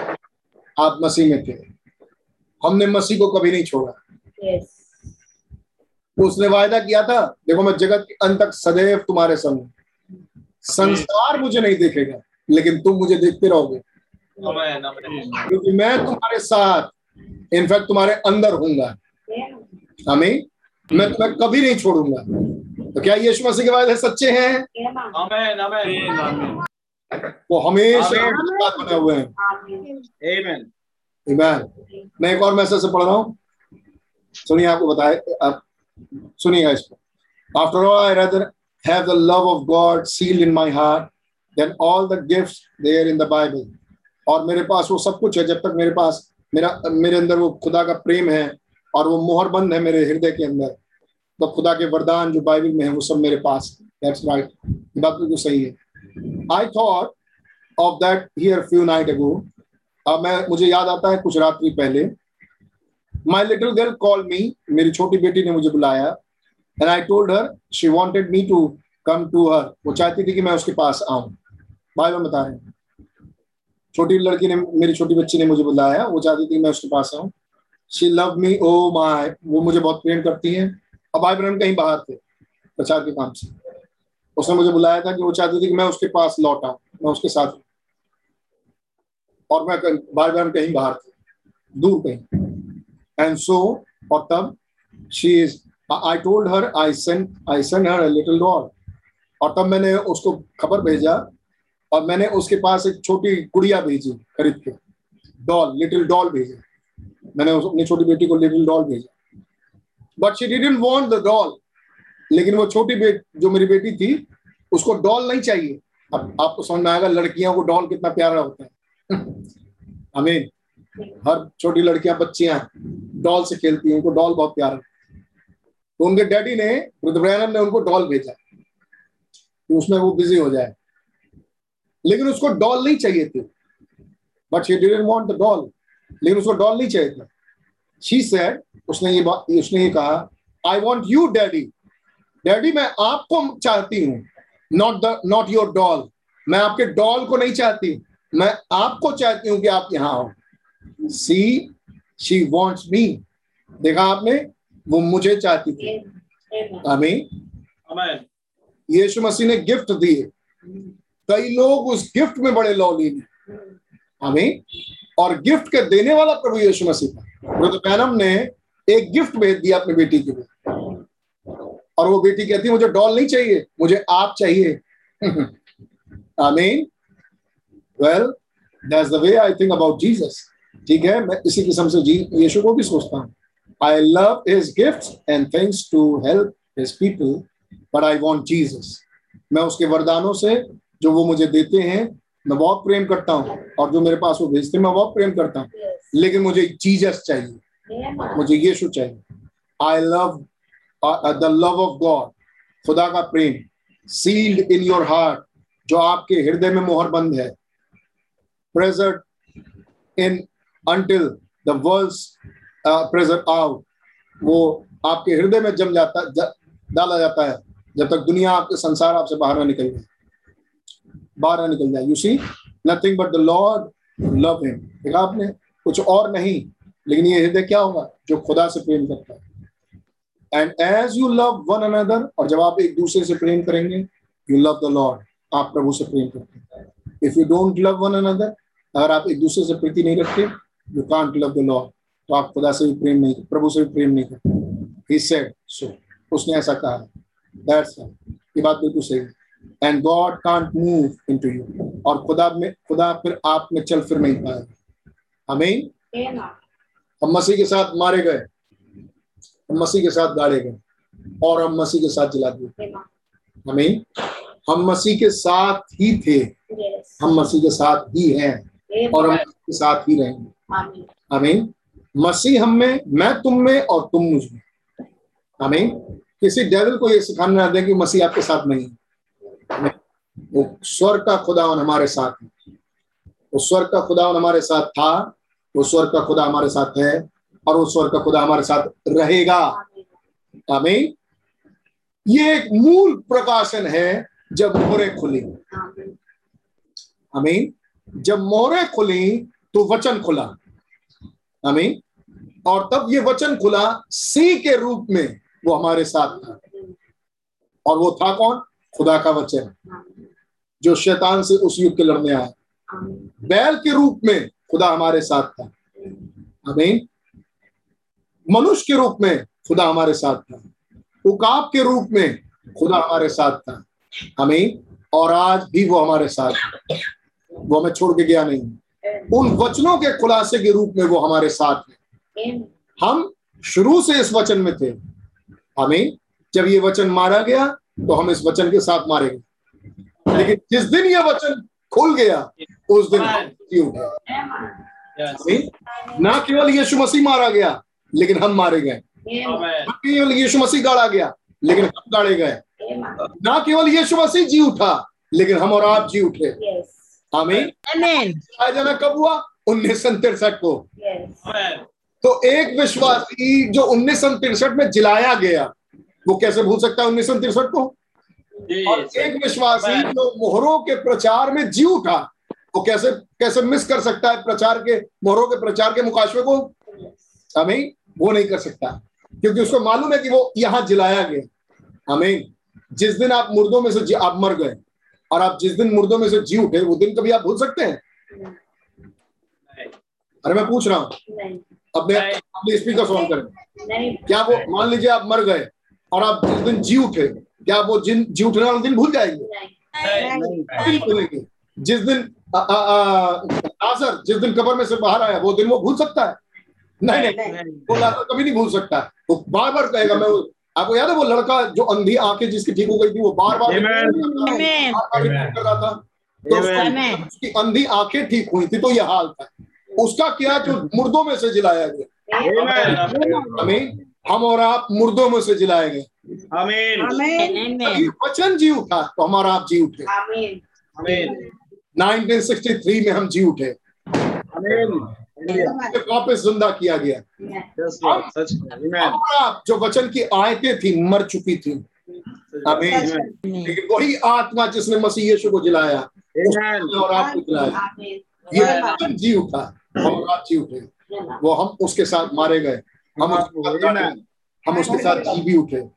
आप मसीह में थे। हमने मसीह को कभी नहीं छोड़ा। Yes. उसने वायदा किया था देखो मैं जगत के अंत तक सदैव तुम्हारे संग संसार मुझे नहीं देखेगा लेकिन तुम मुझे देखते रहोगे। क्योंकि मैं तुम्हारे साथ इनफैक्ट तुम्हारे अंदर हूँगा हमें मैं तुम्हें कभी नहीं छोड़ूँगा। तो क्या यीशु मसीह के वायदे सच्चे हैं? आमेन आमेन वो हमेशा बने हुए हैं. मैं एक और मैसेज से पढ़ रहा हूँ। सुनिए आपको बताए आप सुनिएगा इसको after all I rather have the love of God sealed in my heart than all the gifts there in the Bible और मेरे पास वो सब कुछ है जब तक मेरे पास मेरा मेरे अंदर वो खुदा का प्रेम है और वो मोहरबंद है मेरे हृदय के अंदर। तो खुदा के वरदान जो बाइबल में है, वो सब मेरे पास दैट्स राइट बात बिल्कुल सही है। I thought of that here few night ago अब मैं, मुझे याद आता है कुछ रात्रि पहले। My little girl call me मेरी छोटी बेटी ने मुझे बुलाया। And I told her she wanted me to come to her वो चाहती थी कि मैं उसके पास आऊँ। भाई बता रहे छोटी लड़की ने, मेरी छोटी बच्ची ने मुझे बुलाया। वो चाहती थी मैं उसके पास आऊँ। शी लव मी ओ माई वो मुझे बहुत प्रेम करती है। अब भाई बहन कहीं बाहर थे, प्रचार के काम से। उसने मुझे बुलाया था कि वो चाहती थी कि मैं उसके पास लौट, मैं उसके साथ और मैं भाई बहन कहीं बाहर थे, दूर कहीं। एंड सो और तब she is I told her I send I send her little doll और तब मैंने उसको खबर भेजा, और मैंने उसके पास एक छोटी गुड़िया भेजी खरीद के। डॉल लिटिल डॉल भेजा। मैंने अपनी छोटी बेटी को लिटिल डॉल भेजा। But she didn't want the doll लेकिन वो छोटी बेट जो मेरी बेटी थी, उसको डॉल नहीं चाहिए। अब आपको समझ में आएगा, लड़कियों को डॉल कितना प्यारा होता है। हमें हर छोटी लड़कियाँ बच्चियाँ डॉल से खेलती हैं, उनको डॉल बहुत प्यारा। तो उनके डैडी ने रुद्रप्रयानम ने उनको डॉल भेजा। कि उसमें वो बिज़ी हो जाए। लेकिन उसको डॉल नहीं चाहिए थी। But she didn't want the doll लेकिन उसको डॉल नहीं चाहिए था। शी सेड उसने ये बात उसने ये कहा I want you daddy daddy मैं आपको चाहती हूँ। Not the not your doll मैं आपके डॉल को नहीं चाहती। मैं आपको चाहती हूँ कि आप यहाँ हो सी शी वॉन्ट्स मी देखा आपने? वो मुझे चाहती थी। हमें यीशु मसीह ने गिफ्ट दिए कई लोग उस गिफ्ट में बड़े लौलीन हैं हमें और गिफ्ट के देने वाला प्रभु यीशु मसीह था। ने एक गिफ्ट भेज दिया अपनी बेटी के लिए। और वो बेटी कहती, मुझे डॉल नहीं चाहिए, मुझे आप चाहिए। आमीन। Well that's the way I think about Jesus ठीक है? मैं इसी किस्म से यीशु को भी सोचता हूँ। I love his gift and thanks to help his people but I want Jesus मैं उसके वरदानों से जो वो मुझे देते हैं मैं बहुत प्रेम करता हूँ और जो मेरे पास वो भेजते मैं बहुत प्रेम करता हूँ। लेकिन मुझे जीसस चाहिए। मुझे यीशु चाहिए। I love the love of God खुदा का प्रेम सील्ड इन योर हार्ट जो आपके हृदय में मोहर बंद है। Present in until the world present out वो आपके हृदय में जम जाता ज, डाला जाता है जब तक दुनिया आपके संसार आपसे बाहर ना निकल जाए। बाहर निकल जाए। You see nothing but the Lord love him देखा आपने? कुछ और नहीं, लेकिन ये हृदय क्या होगा? जो खुदा से प्रेम करता है। And as you love one another और जब आप एक दूसरे से प्रेम करेंगे यू लव द लॉर्ड आप प्रभु से प्रेम करते हैं। If you don't love one another अगर आप एक दूसरे से प्रीति नहीं रखते you can't love the Lord तो आप खुदा से भी प्रेम नहीं, प्रभु से भी प्रेम नहीं करते। ही सेड सो उसने ऐसा कहा। दैट्स ये बात बिल्कुल सही है। And God can't move into you और खुदा में खुदा फिर आप में चल फिर नहीं पाएगा। हमें हम मसीह के साथ मारे गए। हम मसीह के साथ गाड़े गए। और हम मसीह के साथ जला दिए। हमें हम मसीह के साथ ही थे। हम मसीह के साथ ही हैं। और हम के साथ ही रहेंगे। हमें मसीह हम में मैं तुम में और तुम मुझमें। हमें किसी डेविल को ये सिखाने ना दें कि मसीह आपके साथ नहीं है। वो स्वर्ग का खुदावन हमारे साथ है। वो स्वर्ग का खुदावन हमारे साथ था, वो स्वर्ग का खुदा हमारे साथ है और वो स्वर्ग का खुदा हमारे साथ रहेगा। हमें ये एक मूल प्रकाशन है जब मोहरें खुली। हमें जब मोहरे खुली तो वचन खुला। हमें और तब ये वचन खुला सी के रूप में वो हमारे साथ था। और वो था कौन? खुदा का वचन। जो शैतान से उस युग के लड़ने आया बैल के रूप में खुदा हमारे साथ था। हमें मनुष्य के रूप में खुदा हमारे साथ था। उकाब के रूप में खुदा हमारे साथ था। हमें और आज भी वो हमारे साथ है। वो हमें छोड़ के गया नहीं। उन वचनों के खुलासे के रूप में वो हमारे साथ है। हम शुरू से इस वचन में थे। हमें जब ये वचन मारा गया तो हम इस वचन के साथ मारे गए लेकिन जिस दिन ये वचन खुल गया उस दिन उठे ना केवल यीशु मसीह मारा गया लेकिन हम मारे गए। ना केवल यीशु मसीह गाड़ा गया लेकिन हम गाड़े गए। ना केवल यीशु मसीह जी उठा लेकिन हम और आप जी उठे। हमें जाना कब हुआ? उन्नीस सौ तिरसठ को। तो एक विश्वासी जो उन्नीस सौ तिरसठ में जिलाया गया वो कैसे भूल सकता है उन्नीस सौ तिरसठ को? और एक विश्वासी जो मोहरों के प्रचार में जी उठा वो कैसे कैसे मिस कर सकता है प्रचार के मोहरों के प्रचार के मुकाशवे को? हमें वो नहीं कर सकता। क्योंकि उसको मालूम है कि वो यहाँ जिलाया गया। हमें जिस दिन आप मुर्दों में से आप मर गए और आप जिस दिन मुर्दों में से जी उठे वो दिन कभी आप भूल सकते हैं? अरे मैं पूछ रहा हूँ। अब। अपने स्पीकर ऑन करें। क्या वो मान लीजिए आप मर गए और आप जिस दिन जी उठे क्या वो जिन जी उठने वाले दिन भूल जाएँगे? नहीं, नहीं भूलेंगे। जिस दिन आ, आ, आ, नासर जिस दिन कब्र में से बाहर आया वो दिन वो भूल सकता है? नहीं नहीं। नहीं, वो नासर कभी नहीं भूल सकता। वो बार बार कहेगा मैं वो- आपको याद है वो लड़का जो अंधी आँखें जिसकी ठीक हो गई थी वो बार बार कर रहा था? तो उसकी अंधी आँखें ठीक हुई थी तो ये हाल था। उसका क्या जो मुर्दों में से जिलाया गया. हमें हम और आप मुर्दों में से जिलाए गए Amen. अभी वचन जी उठा तो हमारा आप जी उठे Amen. 1963 में हम जी उठे. वापस ज़िंदा किया गया Yes, Lord. सच में. Amen. और आप जो वचन की आयतें थी मर चुकी थी हमें लेकिन वही आत्मा जिसने मसीह यीशु को जिलाया. और आपको जिलाया ये वचन जी उठा हम और आप जी उठे वो हम उसके साथ मारे गए हम उसके. हम उसके साथ जी भी उठे।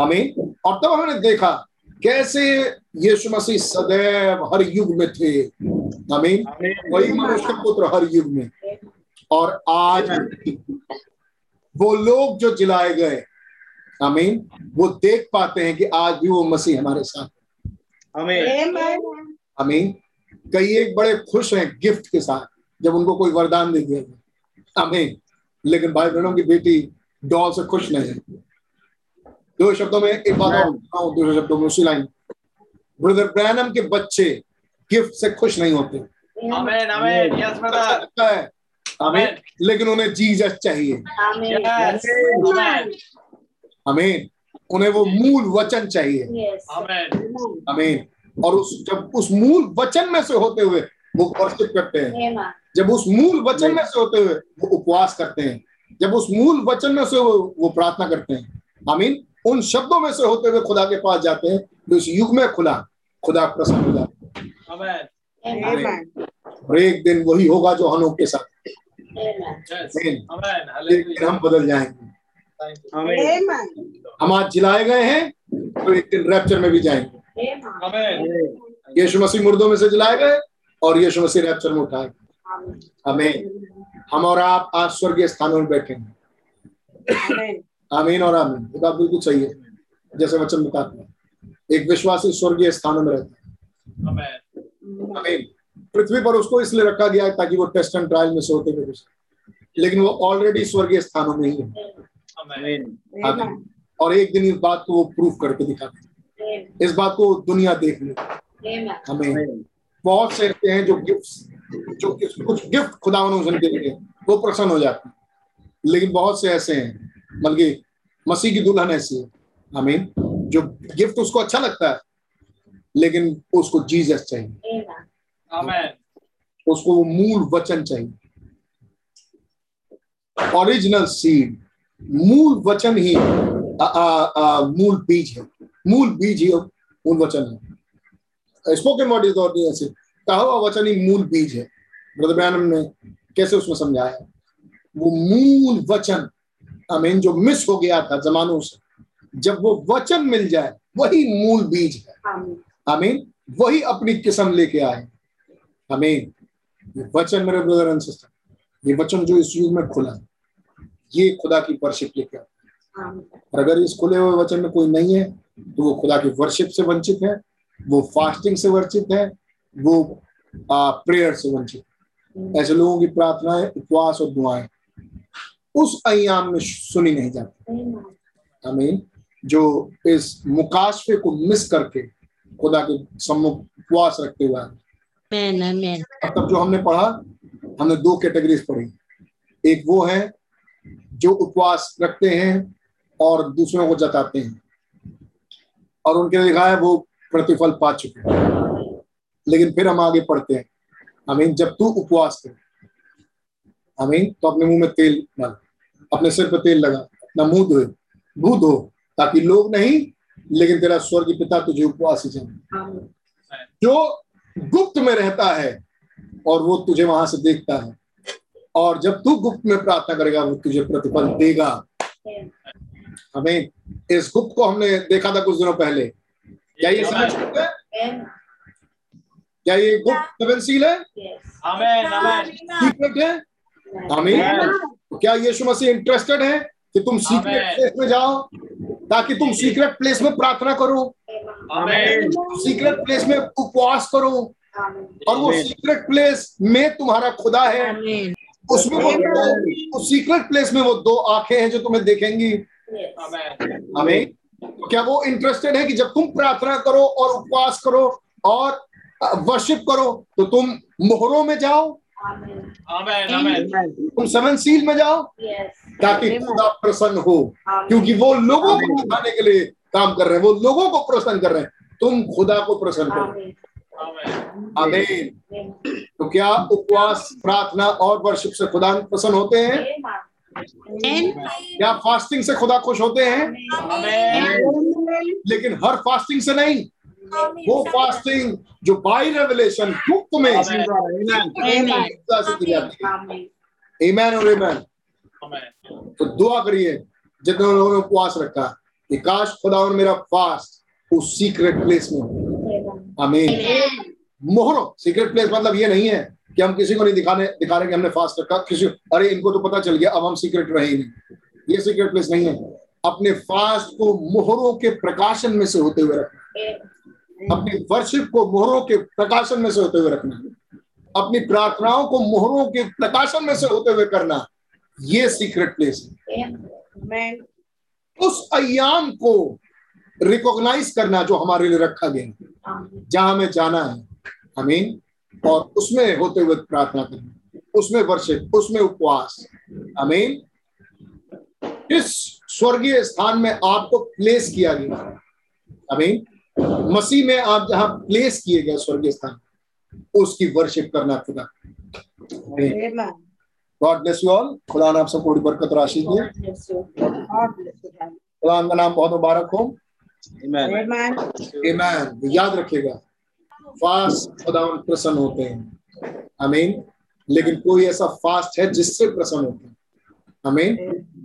हमें और तब हमने देखा कैसे यीशु मसीह सदैव हर युग में थे। हमें वही मनुष्य पुत्र हर युग में। और आज वो लोग जो जिलाए गए आमीन वो देख पाते हैं कि आज भी वो मसीह हमारे साथ Amen. आमीन कई एक बड़े खुश हैं गिफ्ट के साथ जब उनको कोई वरदान दे दिया गया आमीन लेकिन भाई बहनों की बेटी डॉल से खुश नहीं है। दो शब्दों में एक बात और बताऊँ, दो शब्दों में उसी लाइन। ब्रदर ब्रैनम के बच्चे गिफ्ट से खुश नहीं होते. Amen. Yes, अच्छा लगता है। आमीन लेकिन उन्हें जीजस चाहिए. हमें उन्हें वो मूल वचन चाहिए. हमें और उस जब उस मूल वचन में से होते हुए वो वर्शिप करते हैं। जब उस मूल वचन में से होते हुए वो उपवास करते हैं जब उस मूल वचन में से वो, वो प्रार्थना करते हैं आमीन उन शब्दों में से होते हुए खुदा के पास जाते हैं जो इस युग में खुला खुदा प्रसन्न हो जाता है। और एक दिन वही होगा जो हनोक के साथ. एक दिन हम बदल जाएँगे. हम आज जिलाए गए हैं तो एक दिन रैप्चर में भी जाएँगे. यीशु मसीह मुर्दों में से जिलाए गए और यीशु मसीह रैप्चर में उठाए गए। हमें हम और आप आज स्वर्गीय स्थानों में बैठेंगे। Amen. आमीन और आमीन। ये बात बिल्कुल सही है। जैसे वचन बताते हैं एक विश्वासी स्वर्गीय स्थानों में रहता है। Amen. आमीन। पृथ्वी पर उसको इसलिए रखा गया है ताकि वो टेस्ट एंड ट्रायल में से होते हुए लेकिन वो ऑलरेडी स्वर्गीय स्थानों में ही है। Amen. आमीन। और एक दिन इस बात को वो प्रूफ करके दिखाते हैं। इस बात को दुनिया देख ले। हमें बहुत से ऐसे हैं जो गिफ्ट जो कुछ गिफ्ट खुदा उनके लिए वो प्रसन्न हो जाते हैं। लेकिन बहुत से ऐसे हैं बल्कि मसीह की दुल्हन ऐसी है। आमीन। जो गिफ्ट उसको अच्छा लगता है लेकिन उसको जीसस चाहिए. उसको वो मूल वचन चाहिए। ओरिजिनल सीड मूल वचन ही आ, आ, आ, मूल बीज है। मूल बीज ही मूल वचन है। स्पोकन वर्ड इज़ ऐसे कहा हुआ वचन ही मूल बीज है। ब्रदर ब्रैनम ने कैसे उसमें समझाया? वो मूल वचन आमीन जो मिस हो गया था जमानों से जब वो वचन मिल जाए वही मूल बीज है। आमीन। वही अपनी किस्म लेके आए। आमीन ये वचन मेरे ब्रदर एंड सिस्टर ये वचन जो इस युग में खुला है ये खुदा की वर्शिप लेके आता और अगर इस खुले हुए वचन में कोई नहीं है तो वो खुदा की वर्शिप से वंचित है वो फास्टिंग से वंचित है वो प्रेयर से वंचित। ऐसे लोगों की प्रार्थनाएँ उपवास और दुआएँ उस अयाम में सुनी नहीं जाती। आमीन। जो इस मुकाशफे को मिस करके खुदा के सम्मुख उपवास रखते हुए. तब जो हमने पढ़ा हमने दो कैटेगरीज पढ़ी। एक वो है जो उपवास रखते हैं और दूसरों को जताते हैं। और उनके लिखा है वो प्रतिफल पा चुके हैं। लेकिन फिर हम आगे पढ़ते हैं। अमीन जब तू उपवास कर। आमीन तो अपने मुँह में तेल मल अपने सिर पर तेल लगा। अपना मुँह धोए मुँह धो, ताकि लोग नहीं, लेकिन तेरा स्वर्गीय पिता तुझे उपवास ही जाने जो गुप्त में रहता है, और वो तुझे वहाँ से देखता है। और जब तू गुप्त में प्रार्थना करेगा, वो तुझे प्रतिफल देगा। हमें इस गुप्त को हमने देखा था कुछ दिनों पहले। क्या ये समझ? क्या ये गुप्त संवेदनशील है? आमेन आमेन सीक्रेट है? आमीन तो क्या यीशु मसीह इंटरेस्टेड है कि तुम सीक्रेट प्लेस में जाओ ताकि तुम सीक्रेट प्लेस में प्रार्थना करो? सीक्रेट प्लेस में उपवास करो। और वो सीक्रेट प्लेस में तुम्हारा खुदा है। उसमें वो दो उस सीक्रेट प्लेस में वो दो आँखें हैं जो तुम्हें देखेंगी। हमें तो क्या वो इंटरेस्टेड है कि जब तुम प्रार्थना करो और उपवास करो और वर्शिप करो तो तुम मोहरों में जाओ। आमेन आमेन तुम सेवन सील में जाओ ताकि खुदा प्रसन्न हो। क्योंकि वो लोगों को दिखाने के लिए काम कर रहे हैं वो लोगों को प्रसन्न कर रहे हैं। तुम खुदा को प्रसन्न करो। आमेन आमीन तो क्या उपवास प्रार्थना और वर्शिप से खुदा प्रसन्न होते हैं? क्या फास्टिंग से खुदा खुश होते हैं? लेकिन हर फास्टिंग से नहीं। वो फास्टिंग जो बाई रेवलेशन गुप्त में ईमान और ईमान तो दुआ करिए जितने लोगों ने उपवास रखा कि काश खुदा और मेरा फास्ट उस सीक्रेट प्लेस में आमीन मोहरो सीक्रेट प्लेस मतलब ये नहीं है कि हम किसी को नहीं दिखाने दिखा रहे कि हमने फास्ट रखा। किसी अरे इनको तो पता चल गया अब हम सीक्रेट रहे ही नहीं। ये सीक्रेट प्लेस नहीं है। अपने फास्ट को मोहरों के प्रकाशन में से होते हुए रखना। अपनी वर्शिप को मोहरों के प्रकाशन में से होते हुए रखना अपनी प्रार्थनाओं को मोहरों के प्रकाशन में से होते हुए करना ये सीक्रेट प्लेस है। उस अयाम को रिकॉग्नाइज करना जो हमारे लिए रखा गया है जहाँ हमें जाना है। अमीन और उसमें होते हुए प्रार्थना करना उसमें वर्षिप उसमें उपवास। अमीन इस स्वर्गीय स्थान में आपको प्लेस किया गया अमीन मसीह में आप जहाँ प्लेस किए गए स्वर्गीय स्थान उसकी वर्शिप करना खुदा। गॉड ब्लेस यू ऑल खुदा ने आप सबको बड़ी बरकत और आशीष दिए। खुदा का नाम बहुत मुबारक हो। Amen. याद रखिएगा फास्ट खुदा प्रसन्न होते हैं। अमीन लेकिन कोई ऐसा फास्ट है जिससे प्रसन्न होते हैं। अमीन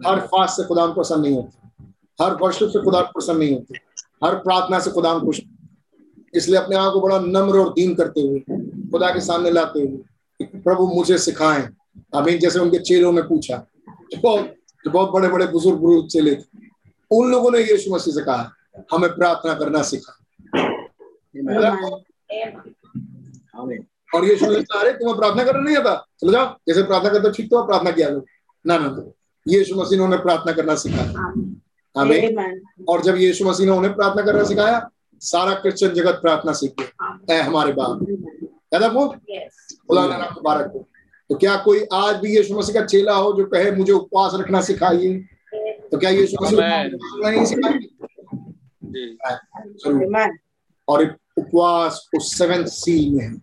हर फास्ट से खुदा प्रसन्न नहीं होते। हर वर्षिप से खुदा प्रसन्न नहीं होते। हर प्रार्थना से खुदा खुश इसलिए अपने आप को बड़ा नम्र और दीन करते हुए खुदा के सामने लाते हुए प्रभु मुझे सिखाएँ। अमीन जैसे उनके चेलों में पूछा जो बहुत जो बहुत बड़े बड़े बुज़ुर्ग बुज़ुर्ग चेले थे। उन लोगों ने यीशु मसीह से कहा हमें प्रार्थना करना सिखा। और ये सुन लेता अरे तुम्हें प्रार्थना करना नहीं आता? चलो जाओ जैसे प्रार्थना करते ठीक तो प्रार्थना किया लो ना ना ना यीशु मसीह ने उन्हें प्रार्थना करना सिखाया। हमें और जब यीशु मसीह ने उन्हें प्रार्थना करना सिखाया सारा क्रिश्चियन जगत प्रार्थना सीख। गया ऐ हमारे बाप। याद है आपको? खुदा मुबारक हो। तो क्या कोई आज भी यीशु मसीह का चेला हो जो कहे मुझे उपवास रखना सिखाइए तो क्या यीशु मसीह नहीं सिखाएँगे? और उपवास उस सेवेंथ सील में है।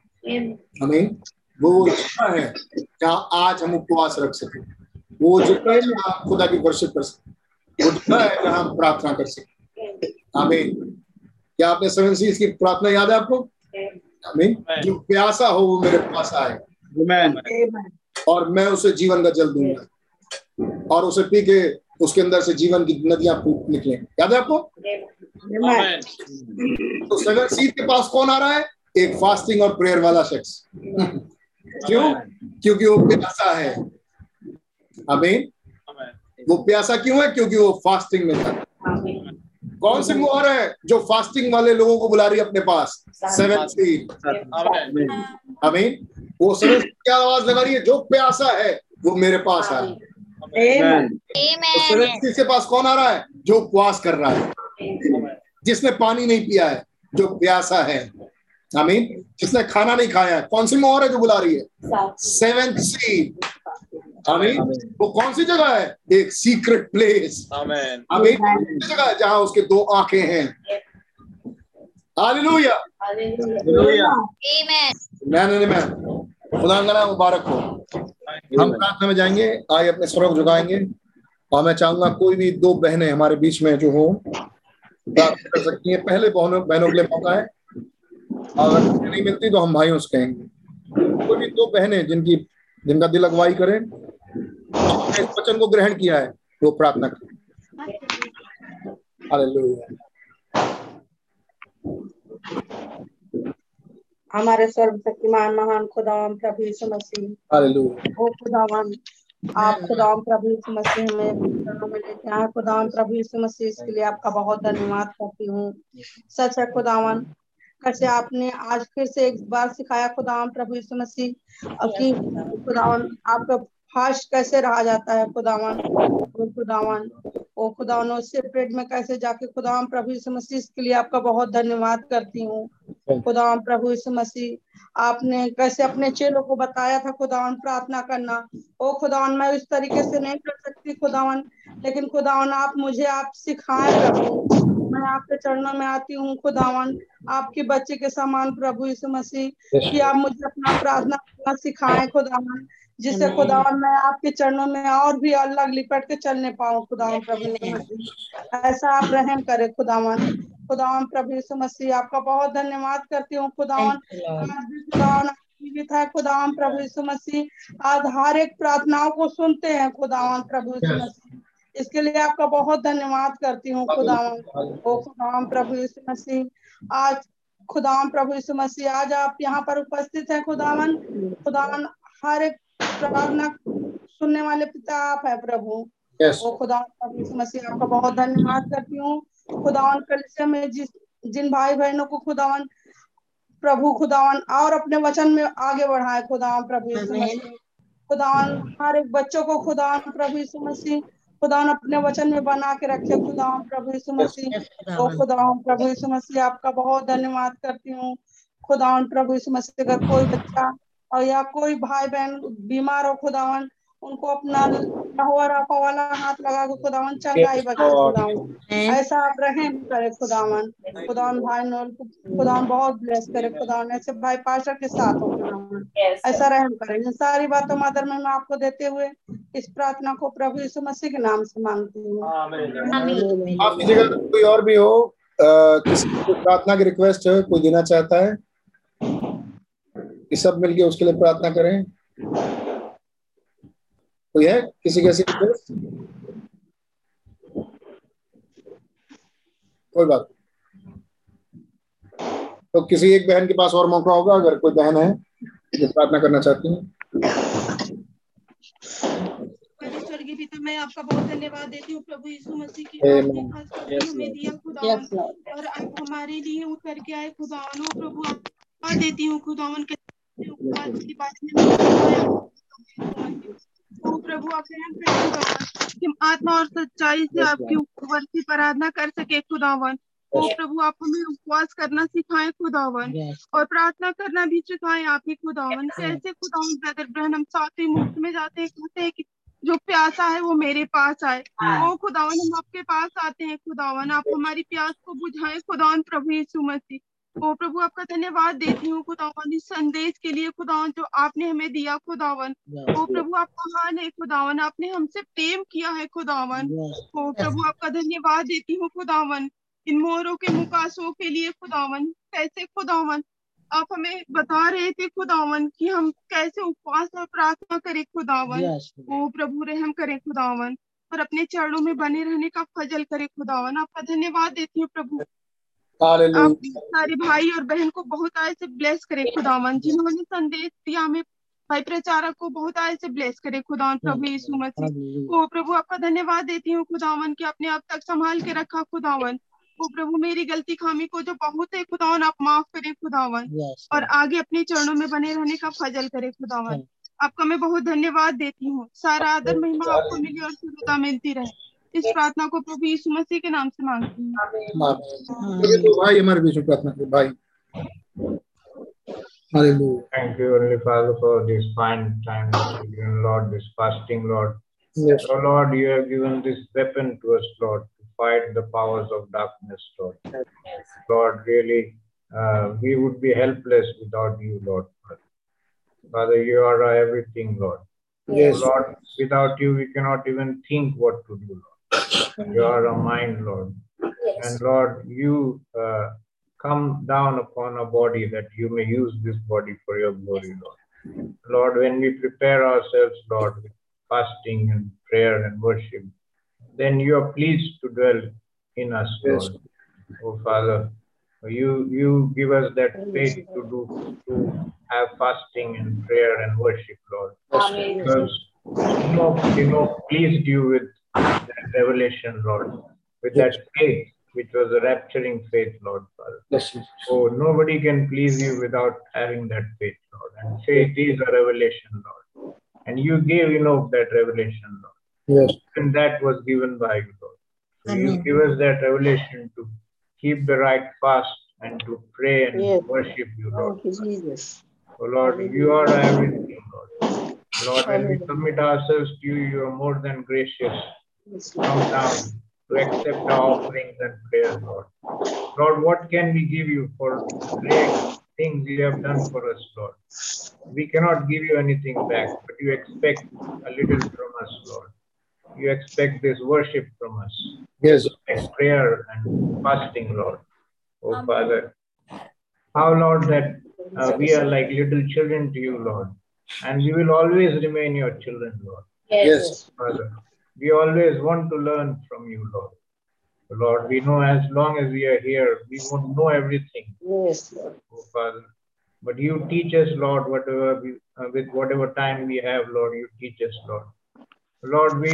हमें वो जगह है जहाँ आज हम उपवास रख सके। वो है खुदा की वर्शिप कर सके। जगह है जहाँ हम प्रार्थना कर सके। आमीन। क्या आपने सेवन सील्स की प्रार्थना याद है आपको? आमीन। जो प्यासा हो वो मेरे पास आए। और मैं उसे जीवन का जल दूँगा। और उसे पी के उसके अंदर से जीवन की नदियाँ फूट निकले। याद है आपको? तो सेवन सील के पास कौन आ रहा है? एक फास्टिंग और प्रेयर वाला शख्स। क्यों? क्योंकि वो प्यासा है। आमेन। वो प्यासा क्यों है? क्योंकि वो फास्टिंग में था। कौन सी मुहर है जो फास्टिंग वाले लोगों को बुला रही है अपने पास? सेवन आमेन आमीन वो सेवन सील की आवाज़ लगा रही है जो प्यासा है वो मेरे पास आए आमेन तो सेवन सील के पास कौन आ रहा है? जो उपवास कर रहा है। जिसने पानी नहीं पिया है जो प्यासा है। आमीन जिसने खाना नहीं खाया है कौन सी मोहर है जो बुला रही है? सेवन सील आमीन। वो कौन सी जगह है? एक सीक्रेट प्लेस आमेन। आमीन जगह है जहाँ उसके दो आँखें हैं? हालेलुया। हालेलुया। मैन मैन खुदा का नाम मुबारक हो। हम प्रार्थना में जाएँगे आए अपने स्वरूप झुकाएँगे। और मैं चाहूँगा कोई भी दो बहनें हमारे बीच में जो हो प्रार्थना कर सकती हैं। पहले बहनों बहनों के लिए मौका है। अगर नहीं मिलती तो हम भाइयों से कहेंगे। कोई भी दो बहनें जिनकी जिनका दिल अगुवाई करें इस वचन को ग्रहण किया है वो प्रार्थना करें हालेलुया। हमारे सर्वशक्तिमान महान खुदावन प्रभु यीशु मसीह। हालेलुया। ओ खुदावन आप खुदावन प्रभु यीशु मसीह हमें में लेके आए खुदावन प्रभु यीशु मसीह इसके लिए आपका बहुत धन्यवाद करती हूँ। सच है खुदावन कैसे आपने आज फिर से एक बार सिखाया खुदाम प्रभु यीशु मसीह और कि खुदावन आपका फास्ट कैसे रहा जाता है खुदावन? खुदावन ओ खुदावन उससे पेट में कैसे जाके खुदावन प्रभु यीशु मसीह इसके लिए आपका बहुत धन्यवाद करती हूँ। खुदावन प्रभु यीशु मसीह आपने कैसे अपने चेलों को बताया था खुदावन प्रार्थना करना? ओ खुदावन मैं उस तरीके से नहीं कर सकती खुदावन लेकिन खुदावन आप मुझे आप सिखाए प्रभु। मैं आपके चरणों में आती हूँ खुदावन आपके बच्चे के समान प्रभु यीशु मसीह कि आप मुझे अपना प्रार्थना करना सिखाएँ खुदावन। जिससे खुदावन मैं आपके चरणों में और भी अलग लिपट के चलने पाऊँ खुदावन प्रभु ऐसा आप रहम करे खुदावन। खुदावन प्रभु यीशु मसीह आपका बहुत धन्यवाद करती हूँ खुदावन। खुदावन जीवित है खुदावन प्रभु यीशु मसीह। आज हर एक प्रार्थनाओं को सुनते हैं खुदावन प्रभु यीशु मसीह। इसके लिए आपका बहुत धन्यवाद करती हूँ खुदावन। ओ खुदावन प्रभु यीशु मसीह। आज खुदावन प्रभु यीशु मसीह आज आप यहाँ पर उपस्थित हैं खुदावन। खुदावन हर एक प्रार्थना सुनने वाले पिता आप है प्रभु। यस ओ खुदा प्रभु मसीह आपका बहुत धन्यवाद करती हूँ। खुदावन कलिसिया में जिस जिन भाई बहनों को खुदावन प्रभु खुदावन और अपने वचन में आगे बढ़ाए खुदावन प्रभु यीशु खुदावन हर एक बच्चों को खुदावन प्रभु यीशु मसीह। खुदावन अपने वचन में बना के रखे खुदावन प्रभु यीशु मसीह। ओ खुदावन। प्रभु यीशु मसीह आपका बहुत धन्यवाद करती हूँ। खुदावन प्रभु यीशु मसीह अगर कोई बच्चा और या कोई भाई बहन बीमार हो खुदावन उनको अपना रफा वाला हाथ लगा के खुदावन चंगाई बख्शे खुदावन। ऐसा आप रहें करे खुदावन। खुदावन भाई नोल खुदावन बहुत ब्लेस करे खुदावन। ऐसे भाई पास्टर के साथ हो खुदावन। ऐसा रहम करे। इन सारी बातों मदर में मैं आपको देते हुए इस प्रार्थना को प्रभु यीशु मसीह के नाम से मांगती हूँ। आपकी जगह कोई और भी हो किसी को प्रार्थना की रिक्वेस्ट है कोई देना चाहता है? कि सब मिलके उसके लिए प्रार्थना करें। कोई है? किसी कैसी रिक्वेस्ट? कोई बात तो किसी एक बहन के पास और मौका होगा अगर कोई बहन है जो प्रार्थना करना चाहती है। स्वर्गीय पिता मैं आपका बहुत धन्यवाद देती हूँ प्रभु यीशु मसीह की। हमें दिया खुदावन। और आप हमारे लिए उतर के आए खुदावन। हो प्रभु आप देती हूँ खुदावन के की बात प्रभु कि आत्मा और सच्चाई से आपकी उपवर्ती आराधना कर सके खुदावन। ओ प्रभु आप हमें उपवास करना सिखाएँ खुदावन और प्रार्थना करना भी सिखाएँ आप ही खुदावन। कैसे खुदावन ब्रदर ब्रहण हम सातवीं मुफ़्त में जाते हैं कहते हैं कि जो प्यासा है वो मेरे पास आए। ओ खुदावन हम आपके पास आते हैं खुदावन। आप हमारी प्यास को बुझाएँ खुदावन प्रभु यीशु मसीह। ओ प्रभु आपका धन्यवाद देती हूँ खुदावन इस संदेश के लिए खुदावन जो आपने हमें दिया खुदावन ओ प्रभु आप महान है खुदावन आपने हमसे प्रेम किया है खुदावन ओ प्रभु आपका धन्यवाद देती हूँ खुदावन इन मोरों के मुकासों के लिए खुदावन कैसे खुदावन आप हमें बता रहे थे खुदावन कि हम कैसे उपवास और प्रार्थना करें खुदावन ओ प्रभु रहम करें खुदावन और अपने चरणों में बने रहने का फजल करे खुदावन आपका धन्यवाद देती हूँ प्रभु। आप सारे भाई और बहन को बहुत आय से ब्लेस करे खुदावन जिन्होंने संदेश दिया हमें भाई प्रचारक को बहुत आय से ब्लेस करे खुदावन प्रभु यीशु मसीह। ओ प्रभु आपका धन्यवाद देती हूँ खुदावन की आपने अब तक संभाल के रखा खुदावन ओ प्रभु मेरी गलती खामी को जो बहुत है खुदावन आप माफ़ करें खुदावन yes, और आगे अपने चरणों में बने रहने का फजल करे खुदावन आपका मैं बहुत धन्यवाद देती हूँ। सारा आदर महिमा आपको मिली और सुविधा मिलती रहे। इस प्रार्थना को प्रभु यीशु मसीह के नाम से मांगती हूँ आमीन। चलिए तो भाई हमारे बीच में प्रार्थना करें भाई hallelujah Thank you, Heavenly Father, for this fine time, that you've given, Lord, this fasting, Lord. Yes. So, Lord, you have given this weapon to us, Lord, to fight the powers of darkness, Lord. Lord, really, uh, we would be helpless without you, Lord. Father, you are our everything, Lord. Yes. Lord, without you, we cannot even think what to do, Lord. You are our mind, Lord. And Lord, you uh, come down upon our body that you may use this body for your glory, Lord. Lord, when we prepare ourselves, Lord, with fasting and prayer and worship, then you are pleased to dwell in us, Lord. Yes. Oh Father, you you give us that faith to do to have fasting and prayer and worship, Lord. Amen. Because you know, you know, pleased you with that revelation, Lord, with that faith, which was a rapturing faith, Lord, Father. Yes. yes. Oh, nobody can please you without having that faith, Lord. And faith is a revelation, Lord. And you gave Enoch that revelation, Lord. Yes. And that was given by you, Lord. So you give us that revelation to keep the right fast and to pray and Yes. worship you, Lord. Thank you, Jesus. Oh Lord, you are everything, Lord. Lord, when we Amen. submit ourselves to you, you are more than gracious. Yes, Come down to accept our offerings and prayers, Lord. Lord, what can we give you for great things you have done for us, Lord? We cannot give you anything back, but you expect a little from us, Lord. You expect this worship from us. Yes. Expect prayer and fasting, Lord. Oh, Amen. Father, how, Lord, that uh, we are like little children to you, Lord. And we will always remain your children, Lord. Yes. Father, we always want to learn from you, Lord. Lord, we know as long as we are here, we won't know everything, Yes, Lord. oh Father. But you teach us, Lord, whatever we, uh, with whatever time we have, Lord, you teach us, Lord. Lord, we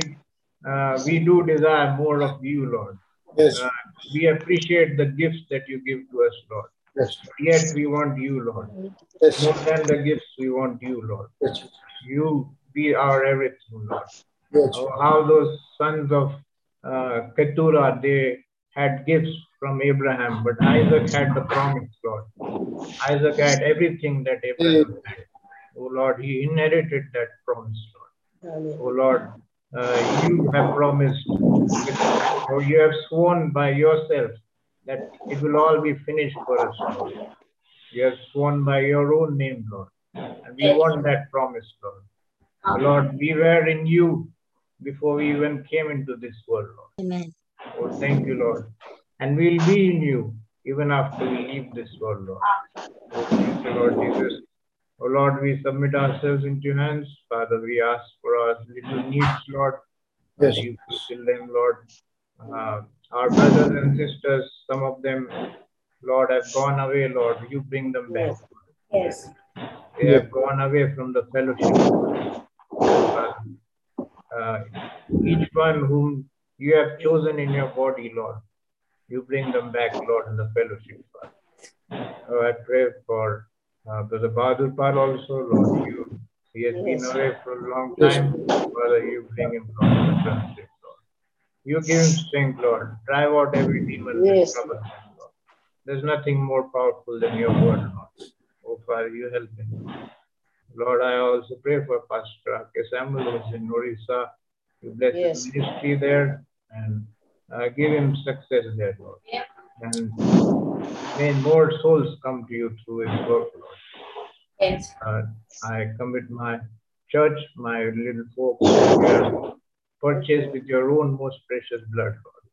uh, we do desire more of you, Lord. Yes. Uh, we appreciate the gifts that you give to us, Lord. Yes. Yet we want you, Lord. Yes. More than the gifts, we want you, Lord. Yes. You be our everything, Lord. Yes. How those sons of uh, Keturah, they had gifts from Abraham, but Isaac had the promise, Lord. Isaac had everything that Abraham had. Oh Lord, he inherited that promise, Lord. Oh Lord, uh, you have promised, or you have sworn by yourself that it will all be finished for us, Lord. You have sworn by your own name, Lord. And we want that promise, Lord. Lord, we were in you before we even came into this world, Lord. Amen. Oh, thank you, Lord. And we'll be in you even after we leave this world, Lord. Oh, thank you, Lord Jesus. Oh, Lord, we submit ourselves into your hands. Father, we ask for our little needs, Lord. Yes. You fulfill them, Lord. Uh, our brothers and sisters, some of them, Lord, have gone away, Lord. You bring them back. Yes. They have gone away from the fellowship. Uh, uh, each one whom you have chosen in your body, Lord, you bring them back, Lord, in the fellowship. Father. Oh, I pray for uh, Brother Bahadur Pal also, Lord. You, he has been away for a long time. Father, you bring him from the fellowship, Lord. You give him strength, Lord. Drive out every demon Yes. that troubles him, Lord. There's nothing more powerful than your word, Lord. Oh, Father, you help him. Lord, I also pray for Pastor R.K. Samuel who's in Orissa. You bless Yes. his ministry there and uh, give him success there, Lord. And may more souls come to you through his work, Lord. Yes. Uh, I commit my church, my little folks, that purchased with your own most precious blood, Lord.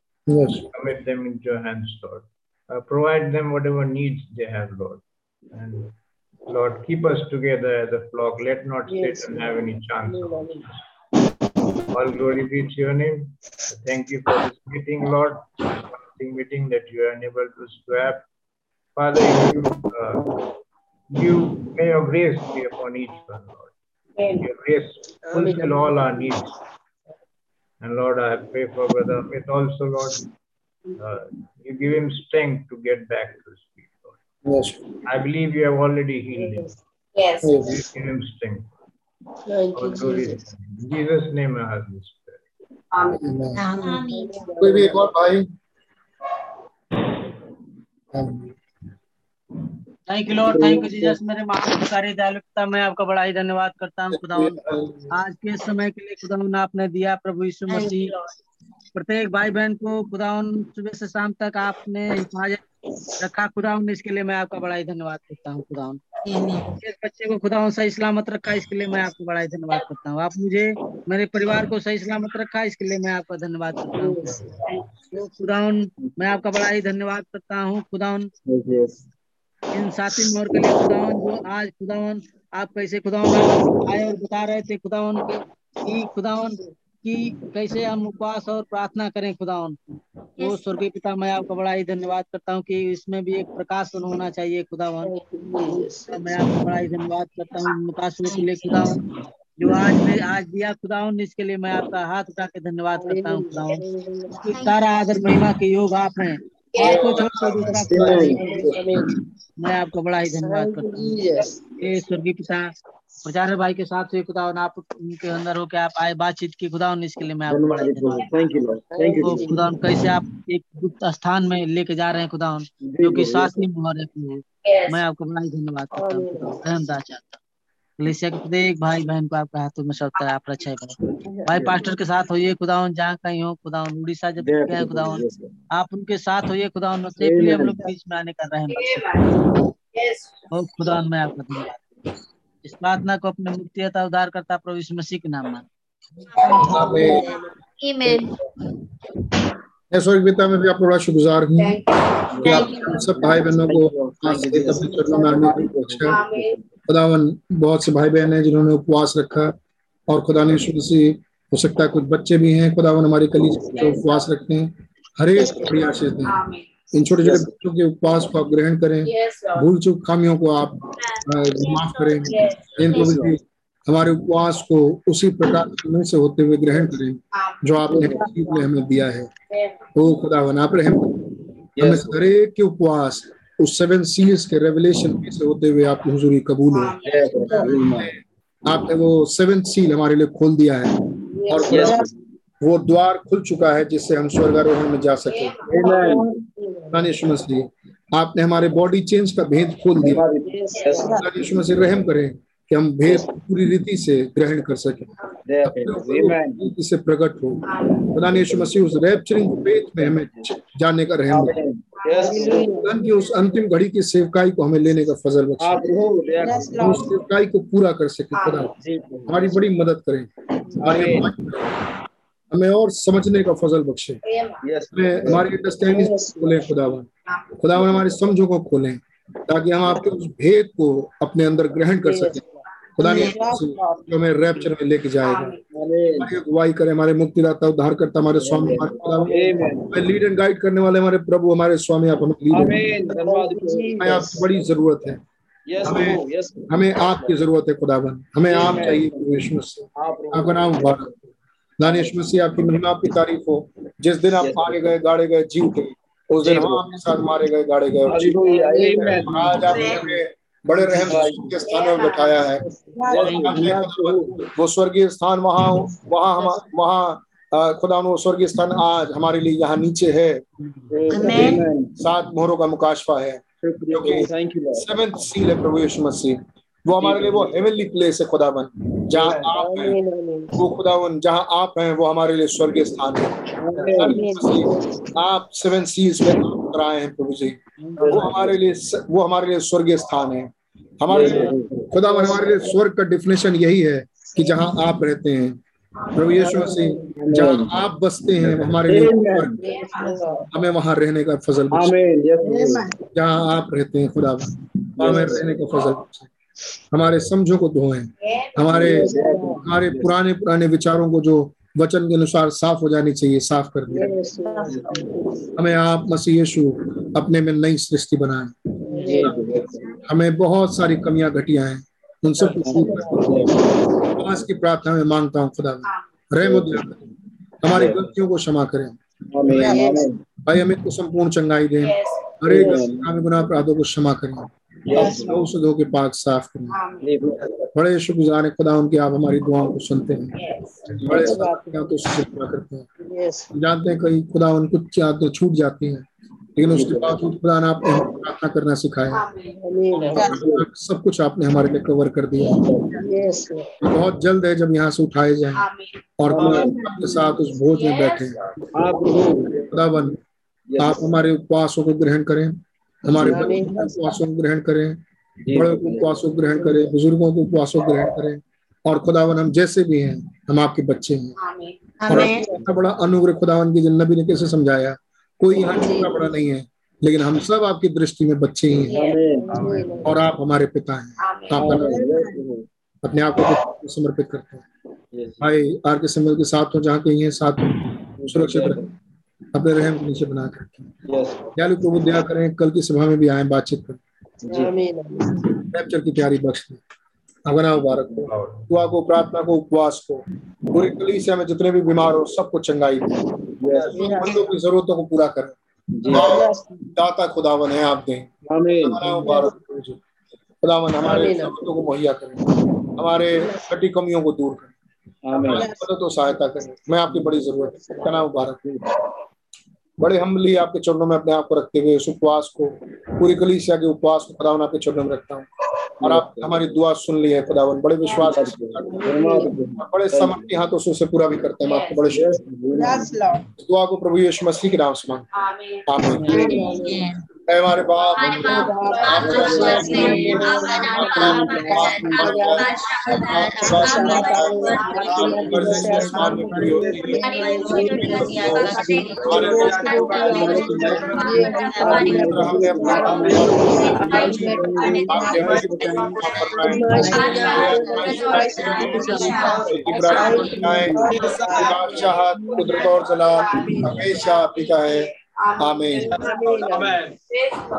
Yes. Commit them into your hands, Lord. Uh, provide them whatever needs they have, Lord. And Lord, keep us together as a flock. Let not Yes, Satan have any chance. All glory be to your name. Thank you for this meeting, Lord. Wonderful meeting that you are us to have. Father, you, uh, you may your grace be upon each one, Lord. Amen. Your grace fulfill all our needs. And Lord, I pray for Brother Amit also, Lord. Uh, you give him strength to get back to his feet, Lord. Yes. I believe you have already healed him. Yes. Yes. Yes. Give him strength. Thank you. Jesus. In Jesus' name I ask this prayer. Amen. Amen. Amen. कोई भी एक और भाई thank you Lord thank you Jesus मेरे महान सारी दयालुता मैं आपका बड़ा ही धन्यवाद करता हूँ खुदावन आज के समय के लिए खुदावन आपने दिया प्रभु यीशु मसीह प्रत्येक भाई बहन को खुदावन सुबह से शाम तक आपने हिफाजत रखा खुदावन इसके लिए मैं आपका बड़ा ही धन्यवाद करता हूँ खुदावन इस बच्चे को खुदा सही सलामत रखा इसके लिए मैं आपको बड़ा ही धन्यवाद करता हूँ। आप मुझे मेरे परिवार को सही सलामत रखा इसके लिए मैं आपका धन्यवाद करता हूँ। तो खुदाउन मैं आपका बड़ा ही धन्यवाद करता हूँ खुदाउन इन साथी मोर के लिए खुदावन जो आज खुदावन आप कैसे खुदावन आए और बता रहे थे खुदावन कि खुदावन कि कैसे हम उपवास और प्रार्थना करें खुदावन। तो स्वर्गीय पिता मैं आपका बड़ा ही धन्यवाद करता हूँ कि इसमें भी एक प्रकाशन होना चाहिए खुदावन। मैं आपका बड़ा ही धन्यवाद करता हूँ मुतासर के लिए खुदावन। जो आज में आज दिया खुदावन इसके लिए मैं आपका हाथ उठा के धन्यवाद करता हूँ खुदावन। सारा आदर महिमा के योग आप हैं। आपको छोड़ कर दूसरा मैं आपका बड़ा ही धन्यवाद करता हूँ। स्वर्गीय पिता प्रचार भाई के साथ हुए खुदा आप उनके अंदर हो के आप आए बातचीत की। खुदा इसके लिए मैं आपको बड़ा धन्यवाद। तो खुदा कैसे आप एक गुप्त स्थान में लेके जा रहे हैं खुदा जो की ही मोहर मैं आपको बड़ा ही धन्यवाद करता हूँ। धन्यवाद चाहता हूँ। कलेसिया के प्रत्येक भाई बहन को आपका हाथों में सौंपता है आप रक्षा करें भाई। पास्टर के साथ होइए खुदावन जहाँ कहीं हो खुदावन उड़ीसा जब गए खुदावन आप उनके साथ होइए खुदावन सेफली हम लोग बीच में आने का रहम और खुदावन मैं आपका धन्यवाद। इस प्रार्थना को अपने मुक्तियता उद्धार करता प्रभु यीशु मसीह के नाम में मैं स्वर्ग पिता में भी आपका बड़ा शुक्रगुजार हूँ। कि आप सब भाई बहनों को आज से अपने चरणों में आने की बख्शा खुदावन बहुत से भाई बहन हैं जिन्होंने उपवास रखा और खुदा ने शुरू से हो सकता है कुछ बच्चे भी हैं खुदावन हमारे कली जो उपवास रखते हैं। हर एक बड़ी आशीष दें। इन छोटे छोटे बच्चों के उपवास को आप ग्रहण करें। भूल चूक खामियों को आप माफ़ करें। इनको भी हमारे उपवास को उसी प्रकार से होते हुए ग्रहण करें जो आपने में हमें दिया है। तो खुदा आप रहम हमें हर एक के उपवास उस सेवन सील्स के रेवलेशन में से होते हुए आपकी हुजूरी कबूल हो। आपने वो सेवन सील हमारे लिए खोल दिया है। और वो द्वार खुल चुका है जिससे हम स्वर्गारोहण में जा सके। आपने हमारे बॉडी चेंज का भेद खोल दिया। रहम करें। कि हम भेद पूरी रीति से ग्रहण कर सके। से प्रकट हो। खुदा यीशु मसीह उस रैप्चरिंग फेथ में हमें जाने का रहम की उस अंतिम घड़ी की सेवकाई को हमें लेने का फजल बख्शे। उस सेवकाई को पूरा कर सके खुदा। हमारी बड़ी मदद करें। हमें और समझने का फजल बख्शे। हमें हमारी अंडरस्टैंडिंग खोलें खुदावन। खुदावन हमारी समझों को खोलें ताकि हम आपके उस भेद को अपने अंदर ग्रहण कर सकें। खुदा ने जो हमें रैप्चर में लेके जाएगा हमारी अगुवाई करे हमारे मुक्तिदाता उद्धार करता हमारे स्वामी हमारे लीड एंड गाइड करने वाले हमारे प्रभु हमारे स्वामी आप हमें लीड हमें आपकी बड़ी ज़रूरत है। हमें हमें आपकी ज़रूरत है खुदावन। हमें आप चाहिए से आपका नाम मुबारक दानिश मसीह आपकी महिमा आपकी तारीफ़ हो। जिस दिन आप मारे गए गाड़े गए जी उठे। उस दिन हम आपके साथ मारे गए गाड़े गए आज आपने बड़े रहम के स्थानों में बैठाया है। वो स्वर्गीय स्थान वहाँ वहाँ हम वहाँ खुदा वो स्वर्गीय स्थान आज हमारे लिए यहाँ नीचे है। सात मोहरों का मुकाशफा है। सेवेंथ सील है प्रभु यीशु मसीह। वो हमारे लिए वो हेवनली प्लेस है खुदावन। जहाँ आप हैं वो खुदावन जहाँ आप हैं वो हमारे लिए स्वर्गीय स्थान है। आप सेवन सीज में कराए हैं प्रभु जी। वो हमारे लिए वो हमारे लिए स्वर्गीय स्थान है। हमारे खुदा हमारे लिए स्वर्ग का डिफिनेशन यही है कि जहाँ आप रहते हैं। प्रभु यीशु मसीह जहाँ आप बसते हैं हमारे लिए हमें वहाँ रहने का फजल जहाँ आप रहते हैं खुदा। हमें रहने का फजल हमारे समझों को धोएँ। हमारे हमारे पुराने पुराने विचारों को जो वचन के अनुसार साफ़ हो जानी चाहिए साफ़ कर दें। हमें आप मसीह यीशु अपने में नई सृष्टि बनाए। हमें बहुत सारी कमियाँ घटिया हैं। उन सबको आज की प्रार्थना में माँगता हूँ खुदा रहमत हमारी गलतियों को क्षमा करें। भाई हमें को संपूर्ण चंगाई दें। हर एक गुना अपराधों को क्षमा करें। से धो के पाक साफ़ करें। बड़े शुक्रगुजार है खुदा उनकी आप हमारी दुआओं को सुनते हैं। बड़े तो करते हैं। जानते हैं कहीं खुदा उन कुछ तो छूट जाती हैं। लेकिन उसके बावजूद खुदा ने आपने हमें प्रार्थना करना सिखाया। सब कुछ आपने हमारे लिए कवर कर दिया। बहुत जल्द है जब यहाँ से उठाए जाए। और आपके साथ उस भोज में बैठे। खुदावन आप हमारे उपवासों को ग्रहण करें। हमारे उपवासों को ग्रहण करें। बड़ों को उपवास को ग्रहण करें। बुज़ुर्गों को उपवास को ग्रहण करें। और खुदावन हम जैसे भी हैं हम आपके बच्चे हैं। और बड़ा अनुग्रह खुदावन की जिन नबी ने कैसे समझाया? कोई यहाँ छोटा बड़ा नहीं है लेकिन हम सब आपकी दृष्टि में बच्चे ही हैं। और आप हमारे पिता हैं। आपका नाम अपने आप को समर्पित करते हैं। भाई आर के समय के साथ हो जहाँ कहीं है साथ हो। सुरक्षित रखें अपने रहम के नीचे बना कर रखें। दयालु प्रभु दया करें। कल की सभा में भी आए बातचीत करें। कैप्चर की तैयारी बख्श दें। अगना मुबारक हो। दुआ को प्रार्थना को उपवास को। पूरी कली से हमें जितने भी बीमार हो सबको चंगाई दे। बंदों की जरूरतों को पूरा करें। दाता खुदावन है आप दें। मुबारक खुदावन हमारे जरूरतों को मुहैया करें। हमारे कटी कमियों को दूर करें। मदद और सहायता करें। मैं आपकी बड़ी ज़रूरत है। मुबारक हो बड़े हमली आपके चरणों में अपने आप को रखते हुए इस उपवास को पूरी कलीसिया के उपवास को खुदावन आपके चरणों में रखता हूँ। और आप हमारी दुआ सुन ली है खुदावन बड़े विश्वास बड़े समर्थ हाथों से उसे पूरा भी करते हैं आपको बड़े दुआ को प्रभु यीशु मसीह के नाम से मांग आमीन। हमारे बाप कुदरत और जलाल हमेशा पिता है Amen. Amen. Amen.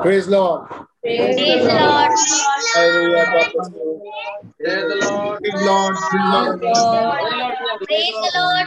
Praise Lord. Praise the Lord. Praise the Lord. Praise the Lord. Praise the Lord.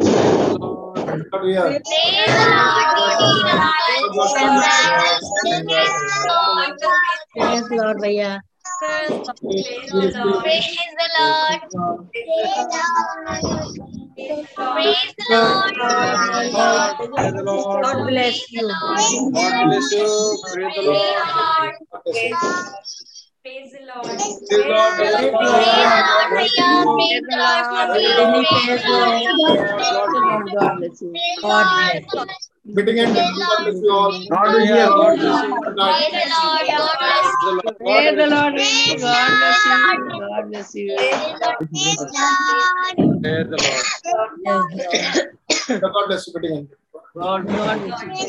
Hallelujah. Praise the Lord, Vaya. Praise the Lord. Praise the Lord. Praise the Lord. God bless you. God bless you. Praise the Lord. God bless you God bless Meeting end. God bless you all. God is here. God bless you. Good night. Praise the Lord. God bless you. God bless you. Praise the Lord. Yes, Lord. God bless you. Meeting. God, God bless you.